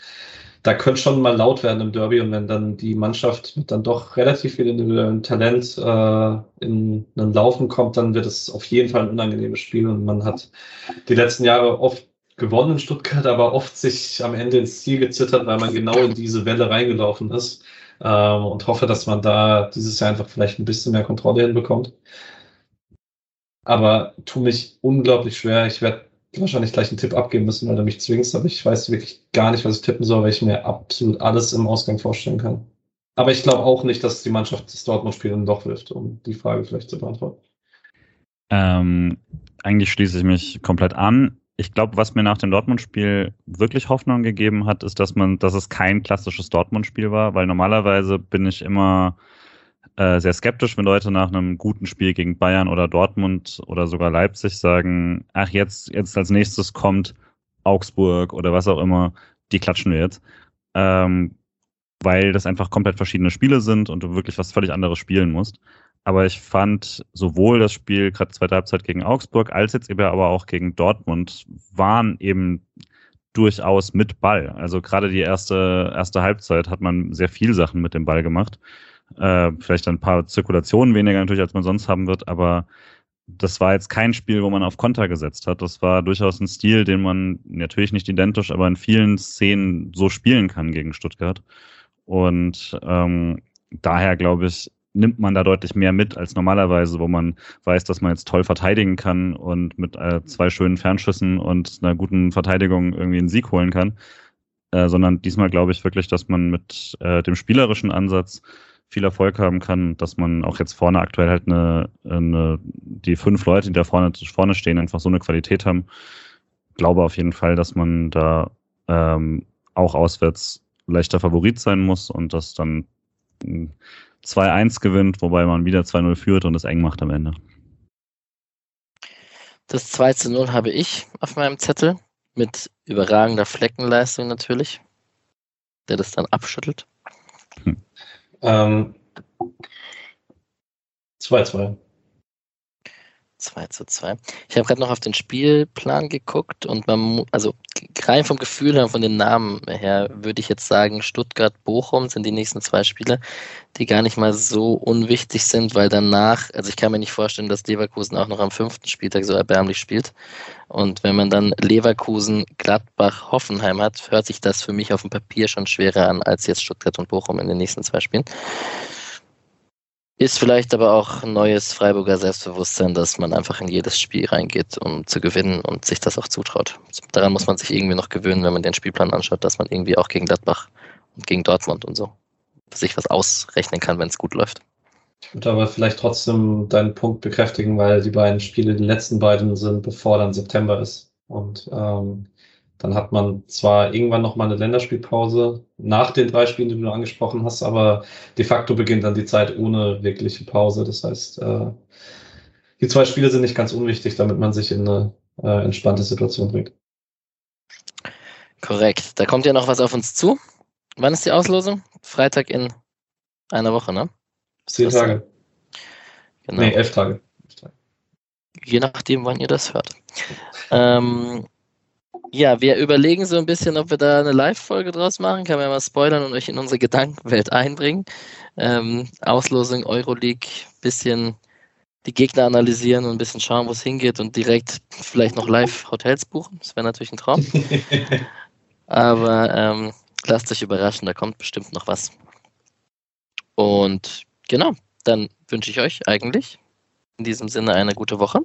da könnte schon mal laut werden im Derby und wenn dann die Mannschaft mit dann doch relativ viel individuellem Talent äh, in einen Laufen kommt, dann wird es auf jeden Fall ein unangenehmes Spiel und man hat die letzten Jahre oft gewonnen in Stuttgart, aber oft sich am Ende ins Ziel gezittert, weil man genau in diese Welle reingelaufen ist ähm, und hoffe, dass man da dieses Jahr einfach vielleicht ein bisschen mehr Kontrolle hinbekommt. Aber tu mich unglaublich schwer. Ich werde wahrscheinlich gleich einen Tipp abgeben müssen, weil du mich zwingst, aber ich weiß wirklich gar nicht, was ich tippen soll, weil ich mir absolut alles im Ausgang vorstellen kann. Aber ich glaube auch nicht, dass die Mannschaft das Dortmund-Spiel ein Loch wirft, um die Frage vielleicht zu beantworten. Ähm, eigentlich schließe ich mich komplett an. Ich glaube, was mir nach dem Dortmund-Spiel wirklich Hoffnung gegeben hat, ist, dass man, dass es kein klassisches Dortmund-Spiel war, weil normalerweise bin ich immer äh, sehr skeptisch, wenn Leute nach einem guten Spiel gegen Bayern oder Dortmund oder sogar Leipzig sagen, ach, jetzt, jetzt als nächstes kommt Augsburg oder was auch immer, die klatschen wir jetzt. Ähm, weil das einfach komplett verschiedene Spiele sind und du wirklich was völlig anderes spielen musst. Aber ich fand sowohl das Spiel, gerade zweite Halbzeit gegen Augsburg, als jetzt eben aber auch gegen Dortmund, waren eben durchaus mit Ball. Also gerade die erste, erste Halbzeit hat man sehr viel Sachen mit dem Ball gemacht. Äh, vielleicht ein paar Zirkulationen weniger natürlich, als man sonst haben wird, aber das war jetzt kein Spiel, wo man auf Konter gesetzt hat. Das war durchaus ein Stil, den man natürlich nicht identisch, aber in vielen Szenen so spielen kann gegen Stuttgart. Und ähm, daher glaube ich, nimmt man da deutlich mehr mit als normalerweise, wo man weiß, dass man jetzt toll verteidigen kann und mit äh, zwei schönen Fernschüssen und einer guten Verteidigung irgendwie einen Sieg holen kann. Äh, sondern diesmal glaube ich wirklich, dass man mit äh, dem spielerischen Ansatz viel Erfolg haben kann, dass man auch jetzt vorne aktuell halt eine, eine die fünf Leute, die da vorne, vorne stehen, einfach so eine Qualität haben. Glaube auf jeden Fall, dass man da ähm, auch auswärts leichter Favorit sein muss und das dann 2-1 gewinnt, wobei man wieder 2-0 führt und es eng macht am Ende. Das 2 0 habe ich auf meinem Zettel mit überragender Fleckenleistung natürlich, der das dann abschüttelt. Hm. Ähm, 2-2. 2 zu 2. Ich habe gerade noch auf den Spielplan geguckt und man, also rein vom Gefühl her, von den Namen her, würde ich jetzt sagen, Stuttgart, Bochum sind die nächsten zwei Spiele, die gar nicht mal so unwichtig sind, weil danach, also ich kann mir nicht vorstellen, dass Leverkusen auch noch am fünften Spieltag so erbärmlich spielt. Und wenn man dann Leverkusen, Gladbach, Hoffenheim hat, hört sich das für mich auf dem Papier schon schwerer an als jetzt Stuttgart und Bochum in den nächsten zwei Spielen. Ist vielleicht aber auch neues Freiburger Selbstbewusstsein, dass man einfach in jedes Spiel reingeht, um zu gewinnen und sich das auch zutraut. Daran muss man sich irgendwie noch gewöhnen, wenn man den Spielplan anschaut, dass man irgendwie auch gegen Gladbach und gegen Dortmund und so sich was ausrechnen kann, wenn es gut läuft. Ich würde aber vielleicht trotzdem deinen Punkt bekräftigen, weil die beiden Spiele, die letzten beiden sind, bevor dann September ist. Und ähm, dann hat man zwar irgendwann noch mal eine Länderspielpause nach den drei Spielen, die du angesprochen hast, aber de facto beginnt dann die Zeit ohne wirkliche Pause. Das heißt, äh, die zwei Spiele sind nicht ganz unwichtig, damit man sich in eine äh, entspannte Situation bringt. Korrekt. Da kommt ja noch was auf uns zu. Wann ist die Auslosung? Freitag in einer Woche, ne? Zehn Tage. Genau. Nee, elf Tage. Je nachdem, wann ihr das hört. ähm, Ja, wir überlegen so ein bisschen, ob wir da eine Live-Folge draus machen. Kann man ja mal spoilern und euch in unsere Gedankenwelt einbringen. Ähm, Auslosung Euroleague, bisschen die Gegner analysieren und ein bisschen schauen, wo es hingeht und direkt vielleicht noch live Hotels buchen. Das wäre natürlich ein Traum. Aber ähm, lasst euch überraschen, da kommt bestimmt noch was. Und genau, dann wünsche ich euch eigentlich in diesem Sinne eine gute Woche.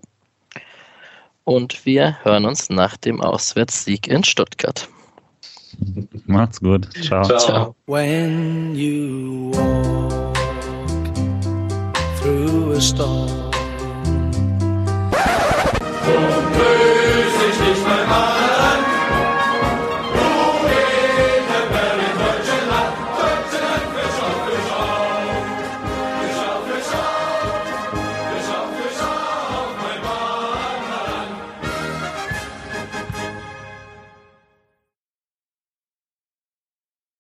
Und wir hören uns nach dem Auswärtssieg in Stuttgart. Macht's gut. Ciao. Ciao. When you walk through a storm,